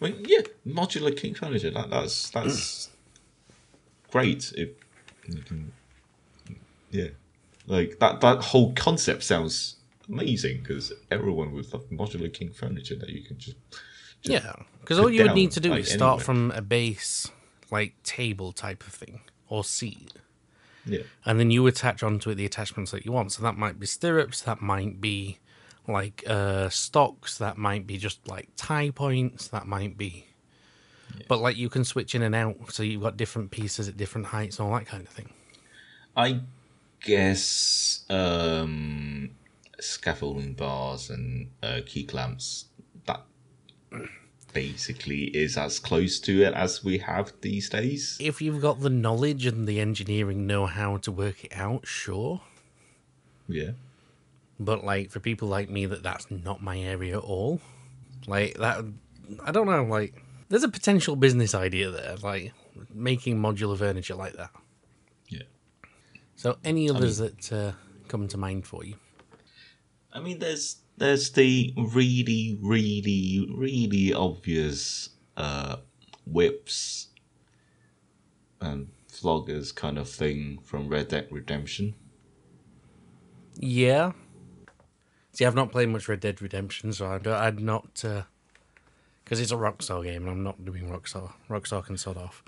Mean, yeah, modular kink furniture. That, that's that's great. If you can, yeah, like that. That whole concept sounds amazing because everyone would love modular kink furniture that you can just. Yeah, because all you would need to do like, is start anywhere. from a base, like table type of thing, or seat, Yeah, and then you attach onto it the attachments that you want. So that might be stirrups, that might be like uh, stocks, that might be just like tie points, that might be. But like you can switch in and out, so you've got different pieces at different heights, and all that kind of thing. I guess um, scaffolding bars and uh, key clamps. That basically is as close to it as we have these days. If you've got the knowledge and the engineering know how to work it out, sure. Yeah. But like for people like me, that that's not my area at all. Like that, I don't know. Like there's a potential business idea there, like making modular furniture like that. Yeah. So any others that uh, come to mind for you? I mean, there's there's the really, really, really obvious uh, whips and floggers kind of thing from Red Dead Redemption. Yeah. See, I've not played much Red Dead Redemption, so I'd, I'd not because it's a Rockstar game, and I'm not doing Rockstar. Rockstar can sort off.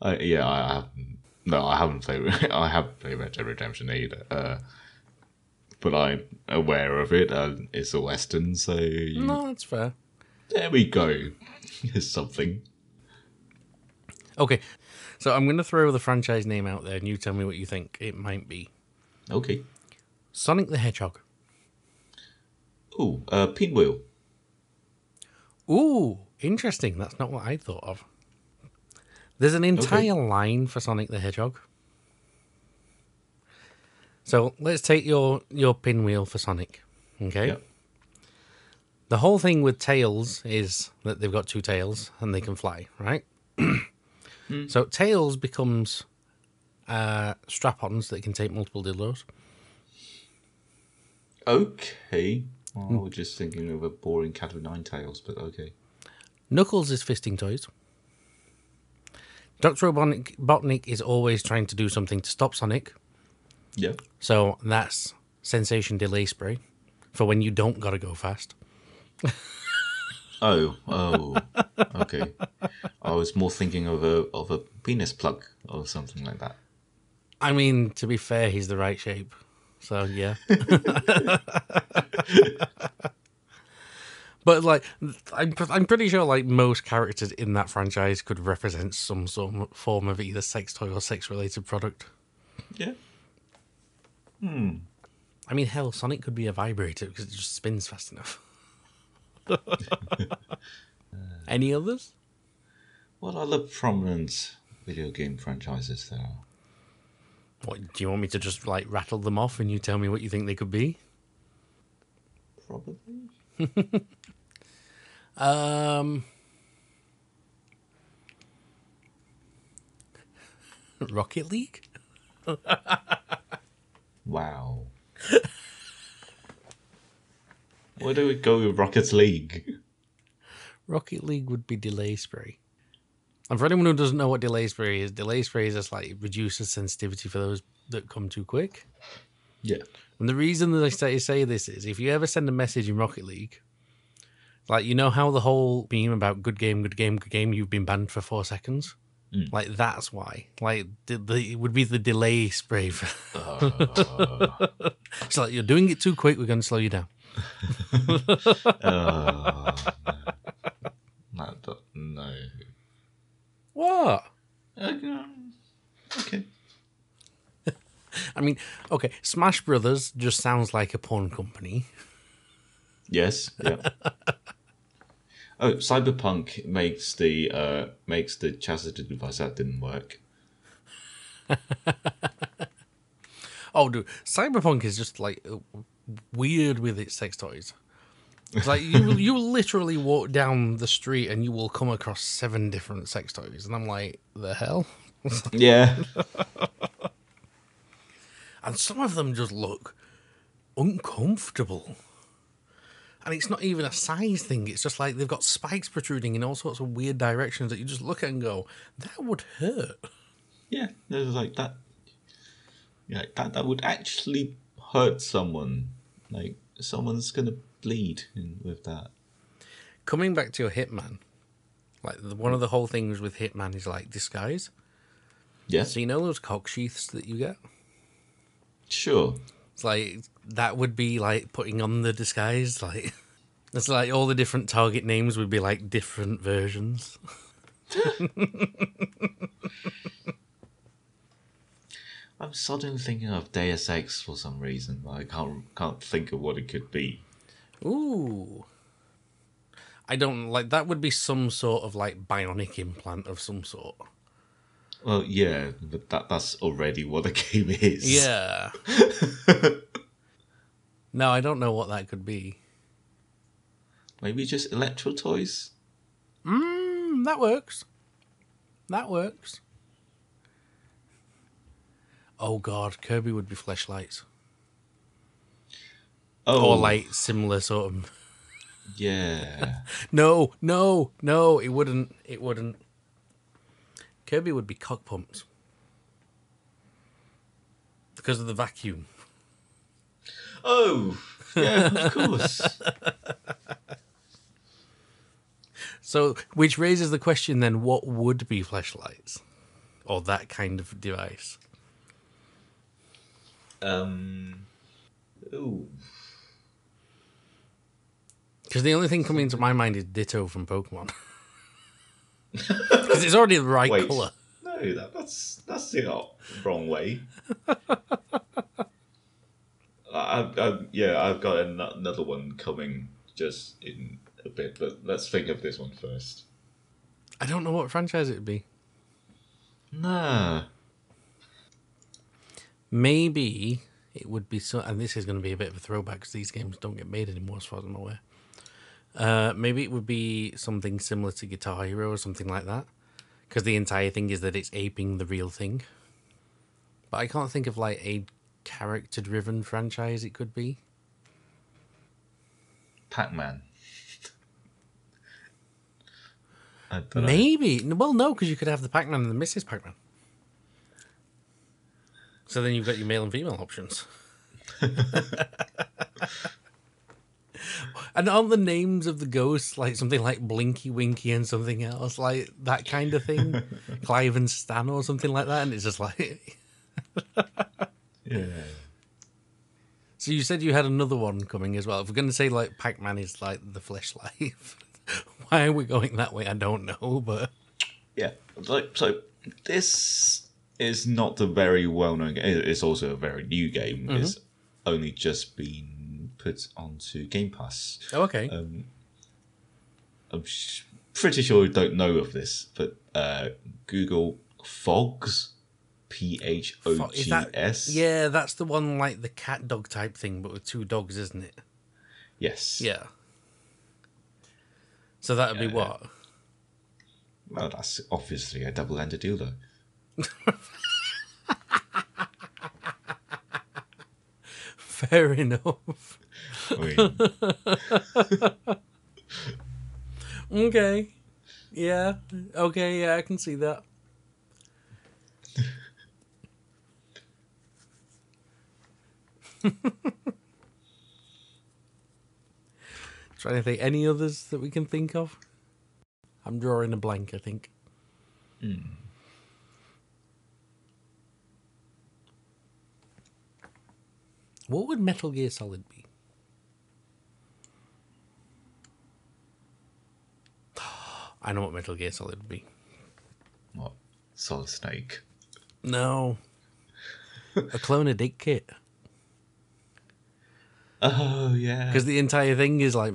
Uh, yeah, I haven't. No, I haven't played. I haven't played Red Dead Redemption either. But I'm aware of it. Uh, it's a western, so you- No, that's fair. there we go. Here's something. Okay, so I'm going to throw the franchise name out there, and you tell me what you think it might be. Okay. Sonic the Hedgehog. Ooh, uh, pinwheel. Ooh, interesting. That's not what I thought of. There's an entire line for Sonic the Hedgehog. So let's take your your pinwheel for Sonic. Okay. Yep. The whole thing with tails is that they've got two tails and they can fly, right? So tails becomes uh, strap-ons that can take multiple dildos. Okay. Well, I was just thinking of a boring cat with nine tails, but okay. Knuckles is fisting toys. Dr. Robotnik Botnik is always trying to do something to stop Sonic. Yeah. So that's sensation delay spray for when you don't gotta go fast. Oh, oh, okay. I was more thinking of a of a penis plug or something like that. I mean, to be fair, he's the right shape. So yeah. but like, I'm I'm pretty sure like most characters in that franchise could represent some sort of form of either sex toy or sex related product. Yeah. Hmm. I mean, hell, Sonic could be a vibrator because it just spins fast enough. uh, Any others? What other prominent video game franchises there are? What do you want me to just like rattle them off and you tell me what you think they could be? Probably. um. Rocket League? Wow. Why do we go with Rocket League? Rocket League would be delay spray. And for anyone who doesn't know what delay spray is, delay spray is just like it reduces sensitivity for those that come too quick. Yeah. And the reason that I say, say this is if you ever send a message in Rocket League, like you know how the whole meme about good game, good game, good game, you've been banned for four seconds? Mm. Like that's why. Like the, the, it would be the delay spray. For, oh. it's like you're doing it too quick, we're going to slow you down. Oh, no. no, no. What? Uh, um, okay. okay. I mean, okay, Smash Brothers just sounds like a porn company. Yes. Yeah. Oh, Cyberpunk makes the uh makes the chastity device that didn't work. Oh, dude, Cyberpunk is just like uh, weird with its sex toys. It's like you will- you will literally walk down the street and you will come across seven different sex toys, and I'm like, the hell? Yeah. And some of them just look uncomfortable. And it's not even a size thing. It's just like they've got spikes protruding in all sorts of weird directions that you just look at and go, that would hurt. yeah. There's like that. Yeah, that that would actually hurt someone. Like someone's gonna bleed in, with that. Coming back to your Hitman, like the, one of the whole things with Hitman is like disguise. Yes. So you know those cock sheaths that you get? Sure. It's like that would be like putting on the disguise. Like it's like all the different target names would be like different versions. I'm suddenly thinking of Deus Ex for some reason, but I can't can't think of what it could be. Ooh. I don't like that would be some sort of like bionic implant of some sort. Well, yeah, but that that's already what the game is. Yeah. no, I don't know what that could be. Maybe just electro toys. Mm, that works. That works. Oh god, Kirby would be Fleshlights. Oh, Or like similar sort of yeah. No, no, no, it wouldn't. It wouldn't. Kirby would be cock pumps. Because of the vacuum. Oh, yeah, of course. So, which raises the question then what would be Fleshlights? Or that kind of device? um. Ooh. Because the only thing coming to my mind is Ditto from Pokemon. Because it's already the right Wait. colour. No, that, that's that's the wrong way. I, I, yeah, I've got an- another one coming just in a bit, but let's think of this one first. I don't know what franchise it would be. Nah. Maybe it would be so, and this is going to be a bit of a throwback because these games don't get made anymore, as far as I'm aware. Uh, maybe it would be something similar to Guitar Hero or something like that, because the entire thing is that it's aping the real thing. But I can't think of like a character-driven franchise it could be. Pac Man. I don't know. Maybe. Well, no, because you could have the Pac-Man and the Mrs. Pac-Man. So then you've got your male and female options. and aren't the names of the ghosts like something like Blinky Winky and something else like that kind of thing? Clive and Stan or something like that? And it's just like. Yeah. So you said you had another one coming as well. If we're going to say like Pac-Man is like the Fleshlight, why are we going that way? I don't know, but Yeah. Like so, this is not a very well known game. It's also a very new game. Mm-hmm. It's only just been put onto Game Pass. oh, okay. I'm sh- pretty sure you don't know of this, but uh, Google Phogs, P H O G S. Yeah, that's the one like the cat dog type thing, but with two dogs, isn't it? Yes. Yeah. So that would be what? Well, that's obviously a double-ended dildo. Fair enough. Okay. Yeah. Okay. Yeah, I can see that. Trying to think any others that we can think of. I'm drawing a blank. I think. Hmm. What would Metal Gear Solid be? I know what Metal Gear Solid would be. what? Solid Snake. No. a clone of Dick Kit. Oh yeah. Because the entire thing is like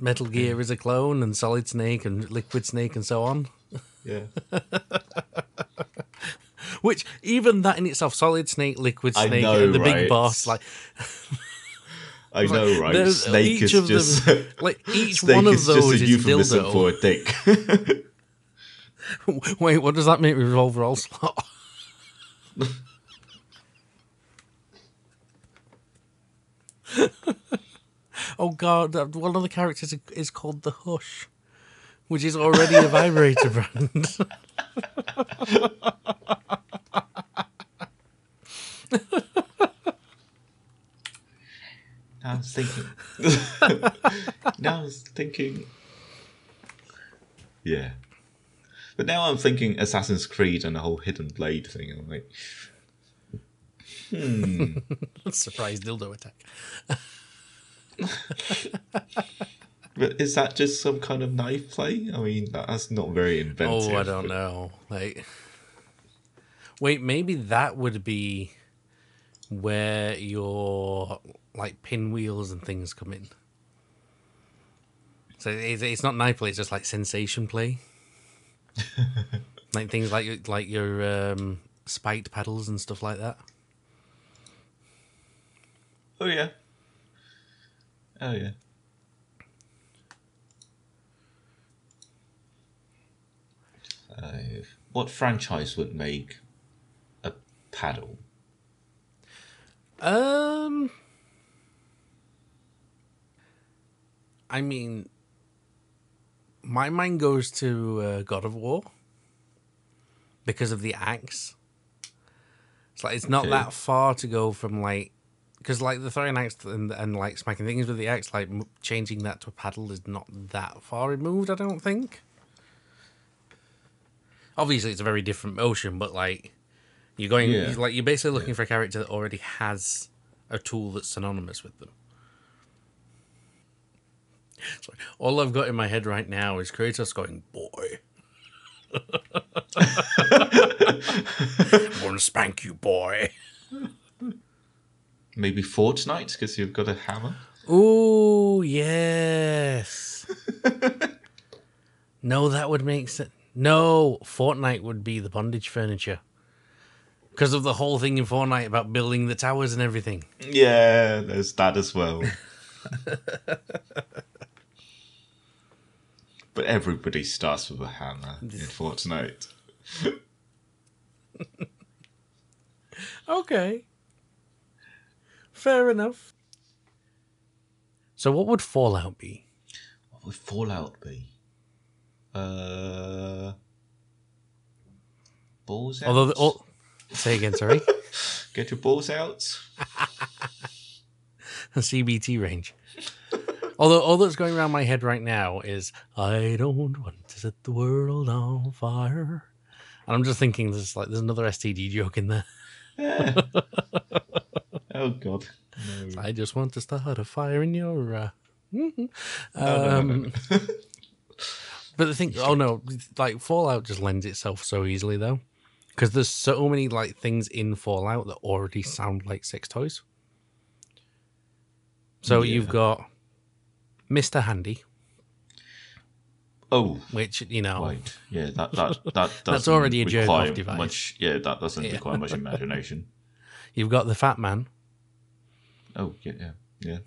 Metal Gear is a clone and Solid Snake and Liquid Snake and so on. Yeah. Which, even that in itself, Solid Snake, Liquid Snake, know, and the right? big boss, like, I know, right? Snake each is just them, like, each one of is those a is euphemism dildo. for a dick. Wait, what does that make Revolver Ocelot? oh god, uh, one of the characters is called the Hush, which is already a vibrator brand. I was thinking. now I was thinking. Yeah. But now I'm thinking Assassin's Creed and the whole hidden blade thing. I'm like, hmm. Surprise dildo attack. but is that just some kind of knife play? I mean, that's not very inventive. Oh, I don't but- know. Like, wait, maybe that would be where your like pinwheels and things come in. So it's, it's not knife play; it's just like sensation play. like things like like your um, spiked paddles and stuff like that. Oh yeah. Oh yeah. What franchise would make a paddle? Um, I mean, my mind goes to uh, God of War because of the axe. It's like it's not Okay. that far to go from like because like the throwing axe and, and like smacking things with the axe, like m- changing that to a paddle is not that far removed. I don't think. Obviously, it's a very different motion, but like you're going Yeah. like you're basically looking for a character that already has a tool that's synonymous with them. So all I've got in my head right now is Kratos going, "Boy, I'm gonna spank you, boy." Maybe Fortnite because you've got a hammer. Oh yes. no, that would make sense. No, Fortnite would be the bondage furniture because of the whole thing in Fortnite about building the towers and everything. Yeah, there's that as well. but everybody starts with a hammer in Fortnite. Okay. Fair enough. So, what would Fallout be? What would Fallout be? Uh, balls out. Although, the, oh, say again, sorry. Get your balls out. CBT range. Although all that's going around my head right now is I don't want to set the world on fire. And I'm just thinking there's like there's another STD joke in there. Oh God. No. I just want to start a fire in your uh, no, um, no, no. But the thing, oh no, like Fallout just lends itself so easily though, because there's so many like things in Fallout that already sound like sex toys. So Yeah. you've got Mister Handy, Oh, which you know, right. Yeah, that that that doesn't already a jerk-off device. Much, yeah, that doesn't Yeah. require much imagination. you've got the Fat Man, Oh yeah, yeah, yeah.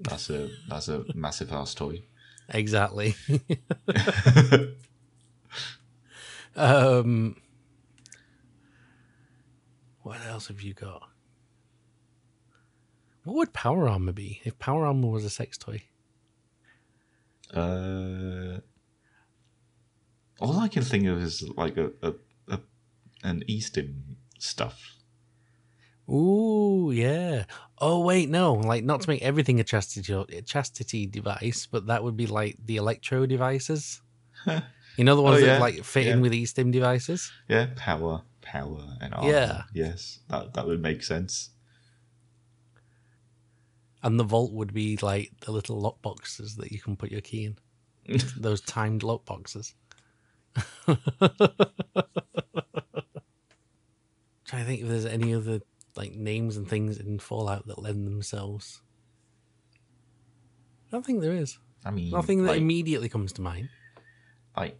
That's a that's a massive ass toy. exactly. um, What else have you got? What would Power Armor be if Power Armor was a sex toy? Uh, all I can think of is like a, a, a an e-stim stuff. Ooh, yeah. Oh wait, no, like not to make everything a chastity a chastity device, but that would be like the electro devices. you know the ones Oh, yeah, that like fit in yeah. with e-stim devices. Yeah, power, power, and armor. Yeah. Yes, that that would make sense. And the vault would be like the little lock boxes that you can put your key in. Those timed lock boxes. Trying to think if there's any other like names and things in Fallout that lend themselves. I don't think there is. I mean, Nothing that like, immediately comes to mind. like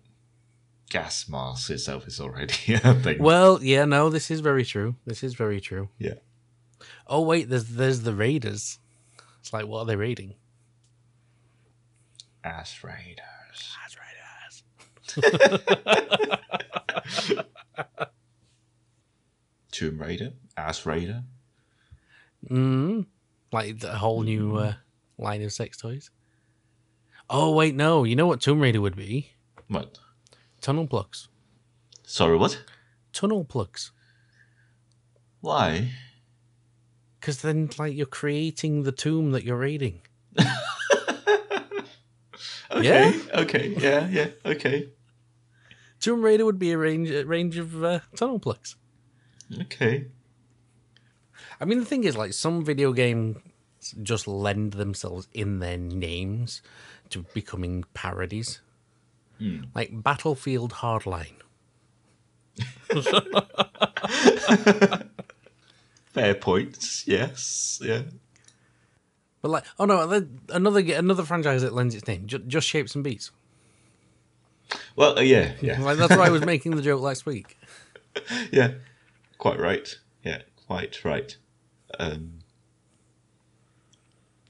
gas mask itself is already. Well, yeah, no, this is very true. This is very true. yeah. Oh wait, there's there's the raiders. It's like what are they raiding? Ass Raiders. Ass raiders. Tomb Raider. Ass Raider. Mm, like the whole new uh, line of sex toys. Oh wait, no. You know what Tomb Raider would be? What? Tunnel plugs. Sorry, what? Tunnel plugs. Why? Because then, like, you're creating the tomb that you're raiding. Okay. Yeah? Okay. Yeah. Yeah. Okay. Tomb Raider would be a range a range of uh, tunnel plugs. Okay. I mean, the thing is, like, some video games just lend themselves in their names to becoming parodies. Like Battlefield Hardline. Fair points. Yes. Yeah. But like, oh no, the- another another franchise that lends its name, Ju- just shapes and beats. Well. Uh, yeah. Yeah. Like that's why I was making the joke last week. yeah. Quite right. Yeah. Quite right. Um.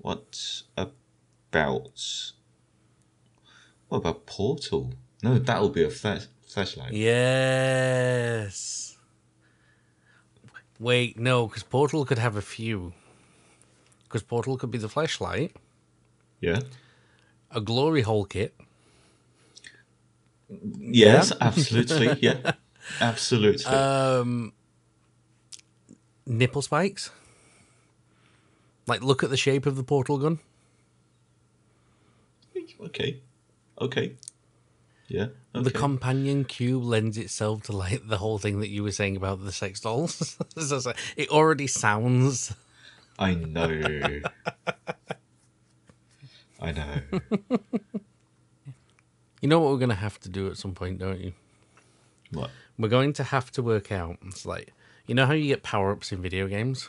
What about? What about Portal? No, that'll be a flash Fleshlight. Yes. Wait, no, because Portal could have a few. Because Portal could be the Fleshlight, Yeah. a glory hole kit, Yes. Absolutely. Yeah. Absolutely. um, nipple spikes. Like, look at the shape of the portal gun. okay. Okay. Yeah. Okay. The companion cube lends itself to like the whole thing that you were saying about the sex dolls. It already sounds. I know. I know. You know what we're gonna have to do at some point, don't you? What? We're going to have to work out. It's like you know how you get power ups in video games.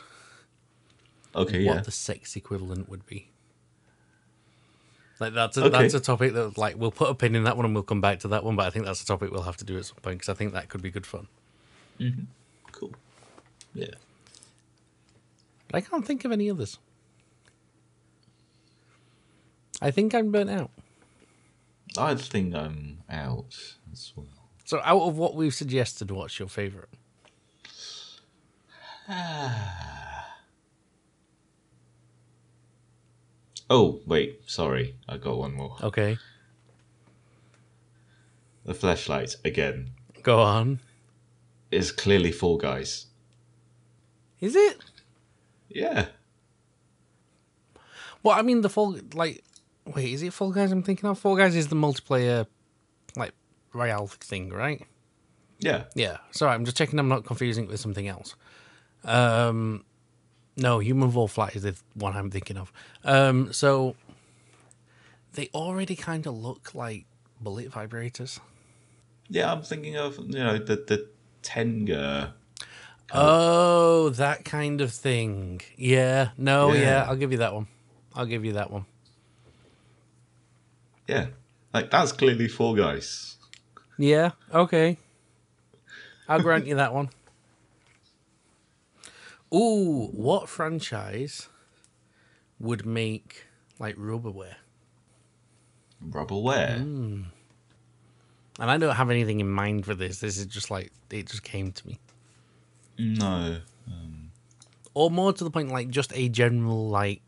Okay. What Yeah. the sex equivalent would be. Like that's a, Okay. that's a topic that like we'll put a pin in that one and we'll come back to that one. But I think that's a topic we'll have to do at some point because I think that could be good fun. Mm-hmm. Cool. Yeah. But I can't think of any others. I think I'm burnt out. I think I'm out as well. So out of what we've suggested, what's your favourite? Oh wait, sorry, I got one more. Okay, The Fleshlight again go on. is clearly Fall Guys. Is it? Yeah. Well, I mean, the Fall like, wait, is it Fall Guys? I'm thinking of Fall Guys is the multiplayer, like royale thing, right? Yeah. Yeah. Sorry, I'm just checking. I'm not confusing it with something else. Um, no, Human Fall Flat is the one I'm thinking of. Um, so they already kind of look like bullet vibrators. Yeah, I'm thinking of you know the the Tenga. Oh, that kind of thing. Yeah. No. Yeah. Yeah. I'll give you that one. I'll give you that one. Yeah, like that's clearly Fall Guys. Yeah. Okay. I'll grant you that one. Ooh, what franchise would make like rubberware? Rubberware. Hmm. And I don't have anything in mind for this. This is just like it just came to me. No. Um. or more to the point, like just a general like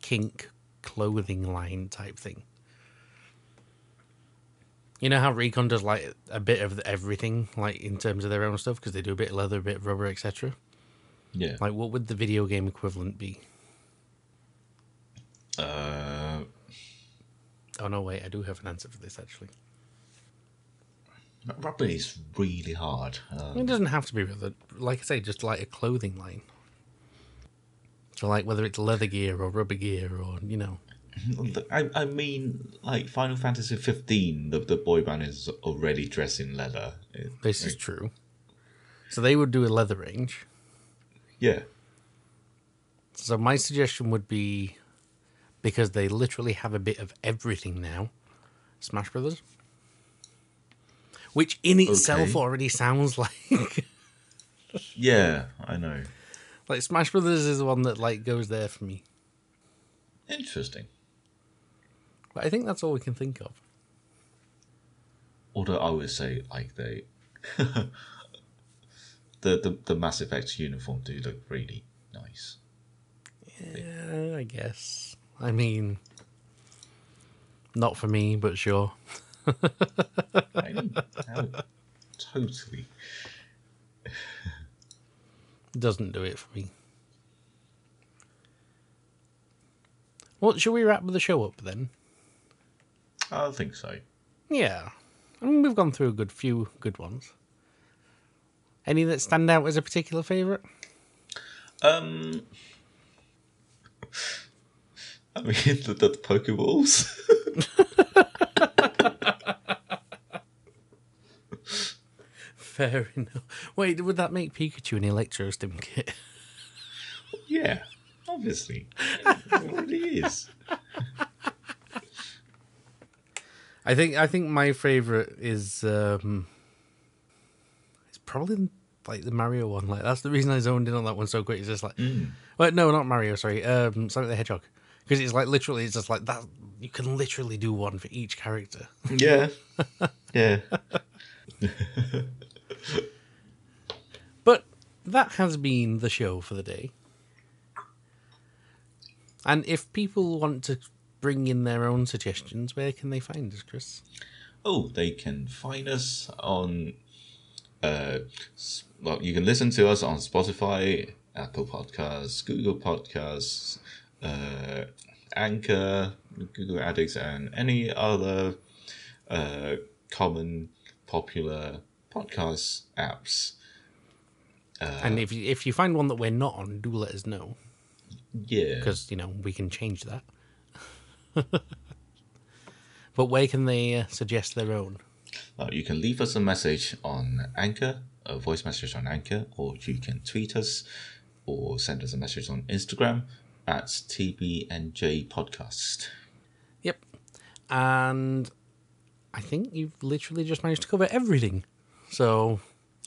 kink clothing line type thing. You know how Recon does like a bit of everything, like in terms of their own stuff, because they do a bit of leather, a bit of rubber, etc. Yeah. Like, what would the video game equivalent be? Uh, Oh no, wait, I do have an answer for this actually. rubber is really hard. Um, It doesn't have to be leather. Like I say, just like a clothing line. So, like whether it's leather gear or rubber gear or you know, I, I mean, like Final Fantasy 15, the, the boy band is already dressed in leather. It- this is true. So they would do a leather range. Yeah. So my suggestion would be because they literally have a bit of everything now. Smash Brothers. Which in itself Okay. already sounds like Yeah, I know. like Smash Brothers is the one that like goes there for me. Interesting. But I think that's all we can think of. Although I would say, like, they. the, the, the Mass Effect uniform do look really nice. Yeah, I guess. I mean not for me, but sure. I mean, totally. Doesn't do it for me. Well, should we wrap the show up then? I think so. Yeah. I mean, we've gone through a good few good ones. Any that stand out as a particular favourite? Um. I mean, the, the Pokeballs. Fair enough. Wait, would that make Pikachu an Electro Stim kit? yeah, obviously. It really is. I think I think my favourite is um probably like the Mario one. Like that's the reason I zoned in on that one so quick. It's just like, well, no, not Mario. Sorry, um, Sonic the Hedgehog, because it's like literally, it's just like that. You can literally do one for each character. Yeah. Yeah. But that has been the show for the day. And if people want to bring in their own suggestions, where can they find us, Chris? Oh, they can find us on. Uh, well, you can listen to us on Spotify, Apple Podcasts, Google Podcasts, uh, Anchor, Google Addicts, and any other uh, common popular podcast apps. and if you, if you find one that we're not on, do let us know Yeah. because you know we can change that. but where can they uh, suggest their own? Uh, you can leave us a message on Anchor, a voice message on Anchor, or you can tweet us or send us a message on Instagram at TB&J Podcast. Yep. And I think you've literally just managed to cover everything. So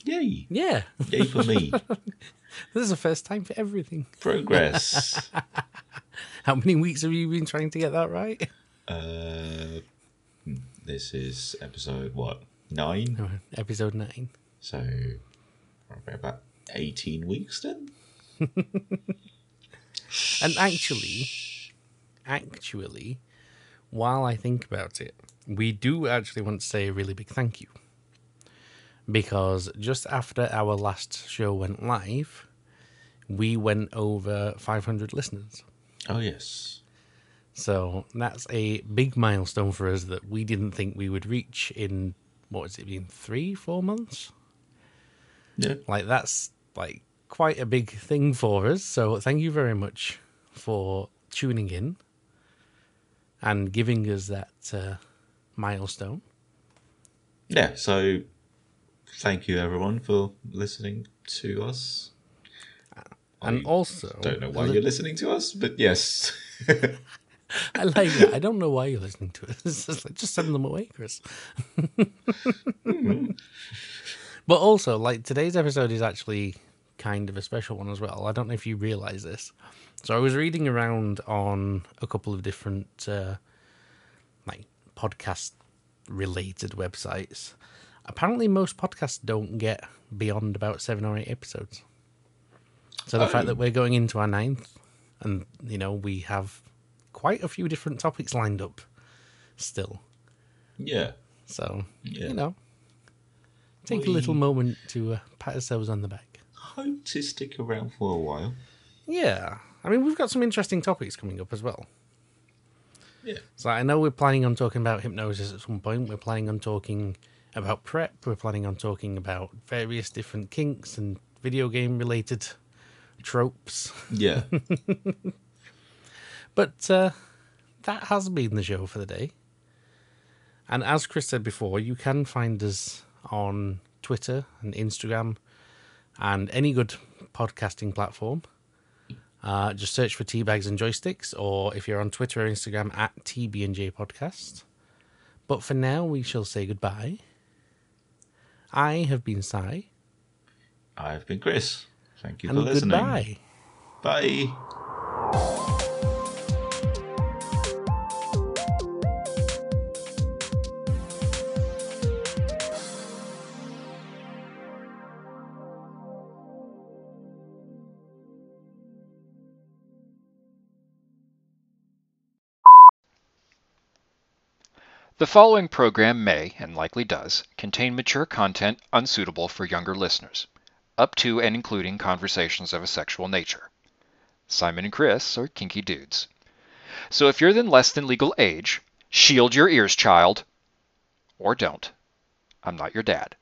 Yay! yeah, Yay for me! this is the first time for everything. Progress. How many weeks have you been trying to get that right? Uh, this is episode what nine? Oh, episode nine. So probably about eighteen weeks then. And actually, actually, while I think about it, we do actually want to say a really big thank you. Because just after our last show went live, we went over 500 listeners. Oh yes. So that's a big milestone for us that we didn't think we would reach in, what has it been, three, four months? Yeah. Like that's like quite a big thing for us. So thank you very much for tuning in and giving us that uh, milestone. Yeah. So thank you everyone for listening to us. And I also, don't know why you're listening to us, but yes. I like that. I don't know why you're listening to it. Just like just send them away, Chris. but also, like today's episode is actually kind of a special one as well. I don't know if you realize this. So I was reading around on a couple of different uh, like podcast related websites, apparently most podcasts don't get beyond about seven or eight episodes. So the Oh. fact that we're going into our ninth, and you know we have quite a few different topics lined up still. Yeah. So Yeah. you know, take a little moment to uh, pat ourselves on the back. Hope to stick around for a while. Yeah, I mean we've got some interesting topics coming up as well. Yeah. So I know we're planning on talking about hypnosis at some point. We're planning on talking about prep. We're planning on talking about various different kinks and video game related tropes. Yeah. But uh, that has been the show for the day. And as Chris said before, you can find us on Twitter and Instagram and any good podcasting platform. Uh, just search for Teabags and Joysticks, or if you're on Twitter or Instagram, at TB&J Podcast. But for now, we shall say goodbye. I have been Si, I've been Chris. Thank you for and listening. goodbye. Bye. The following program may, and likely does, contain mature content unsuitable for younger listeners, up to and including conversations of a sexual nature. Simon and Chris are kinky dudes. So if you're then less than legal age, shield your ears, child. Or don't. I'm not your dad.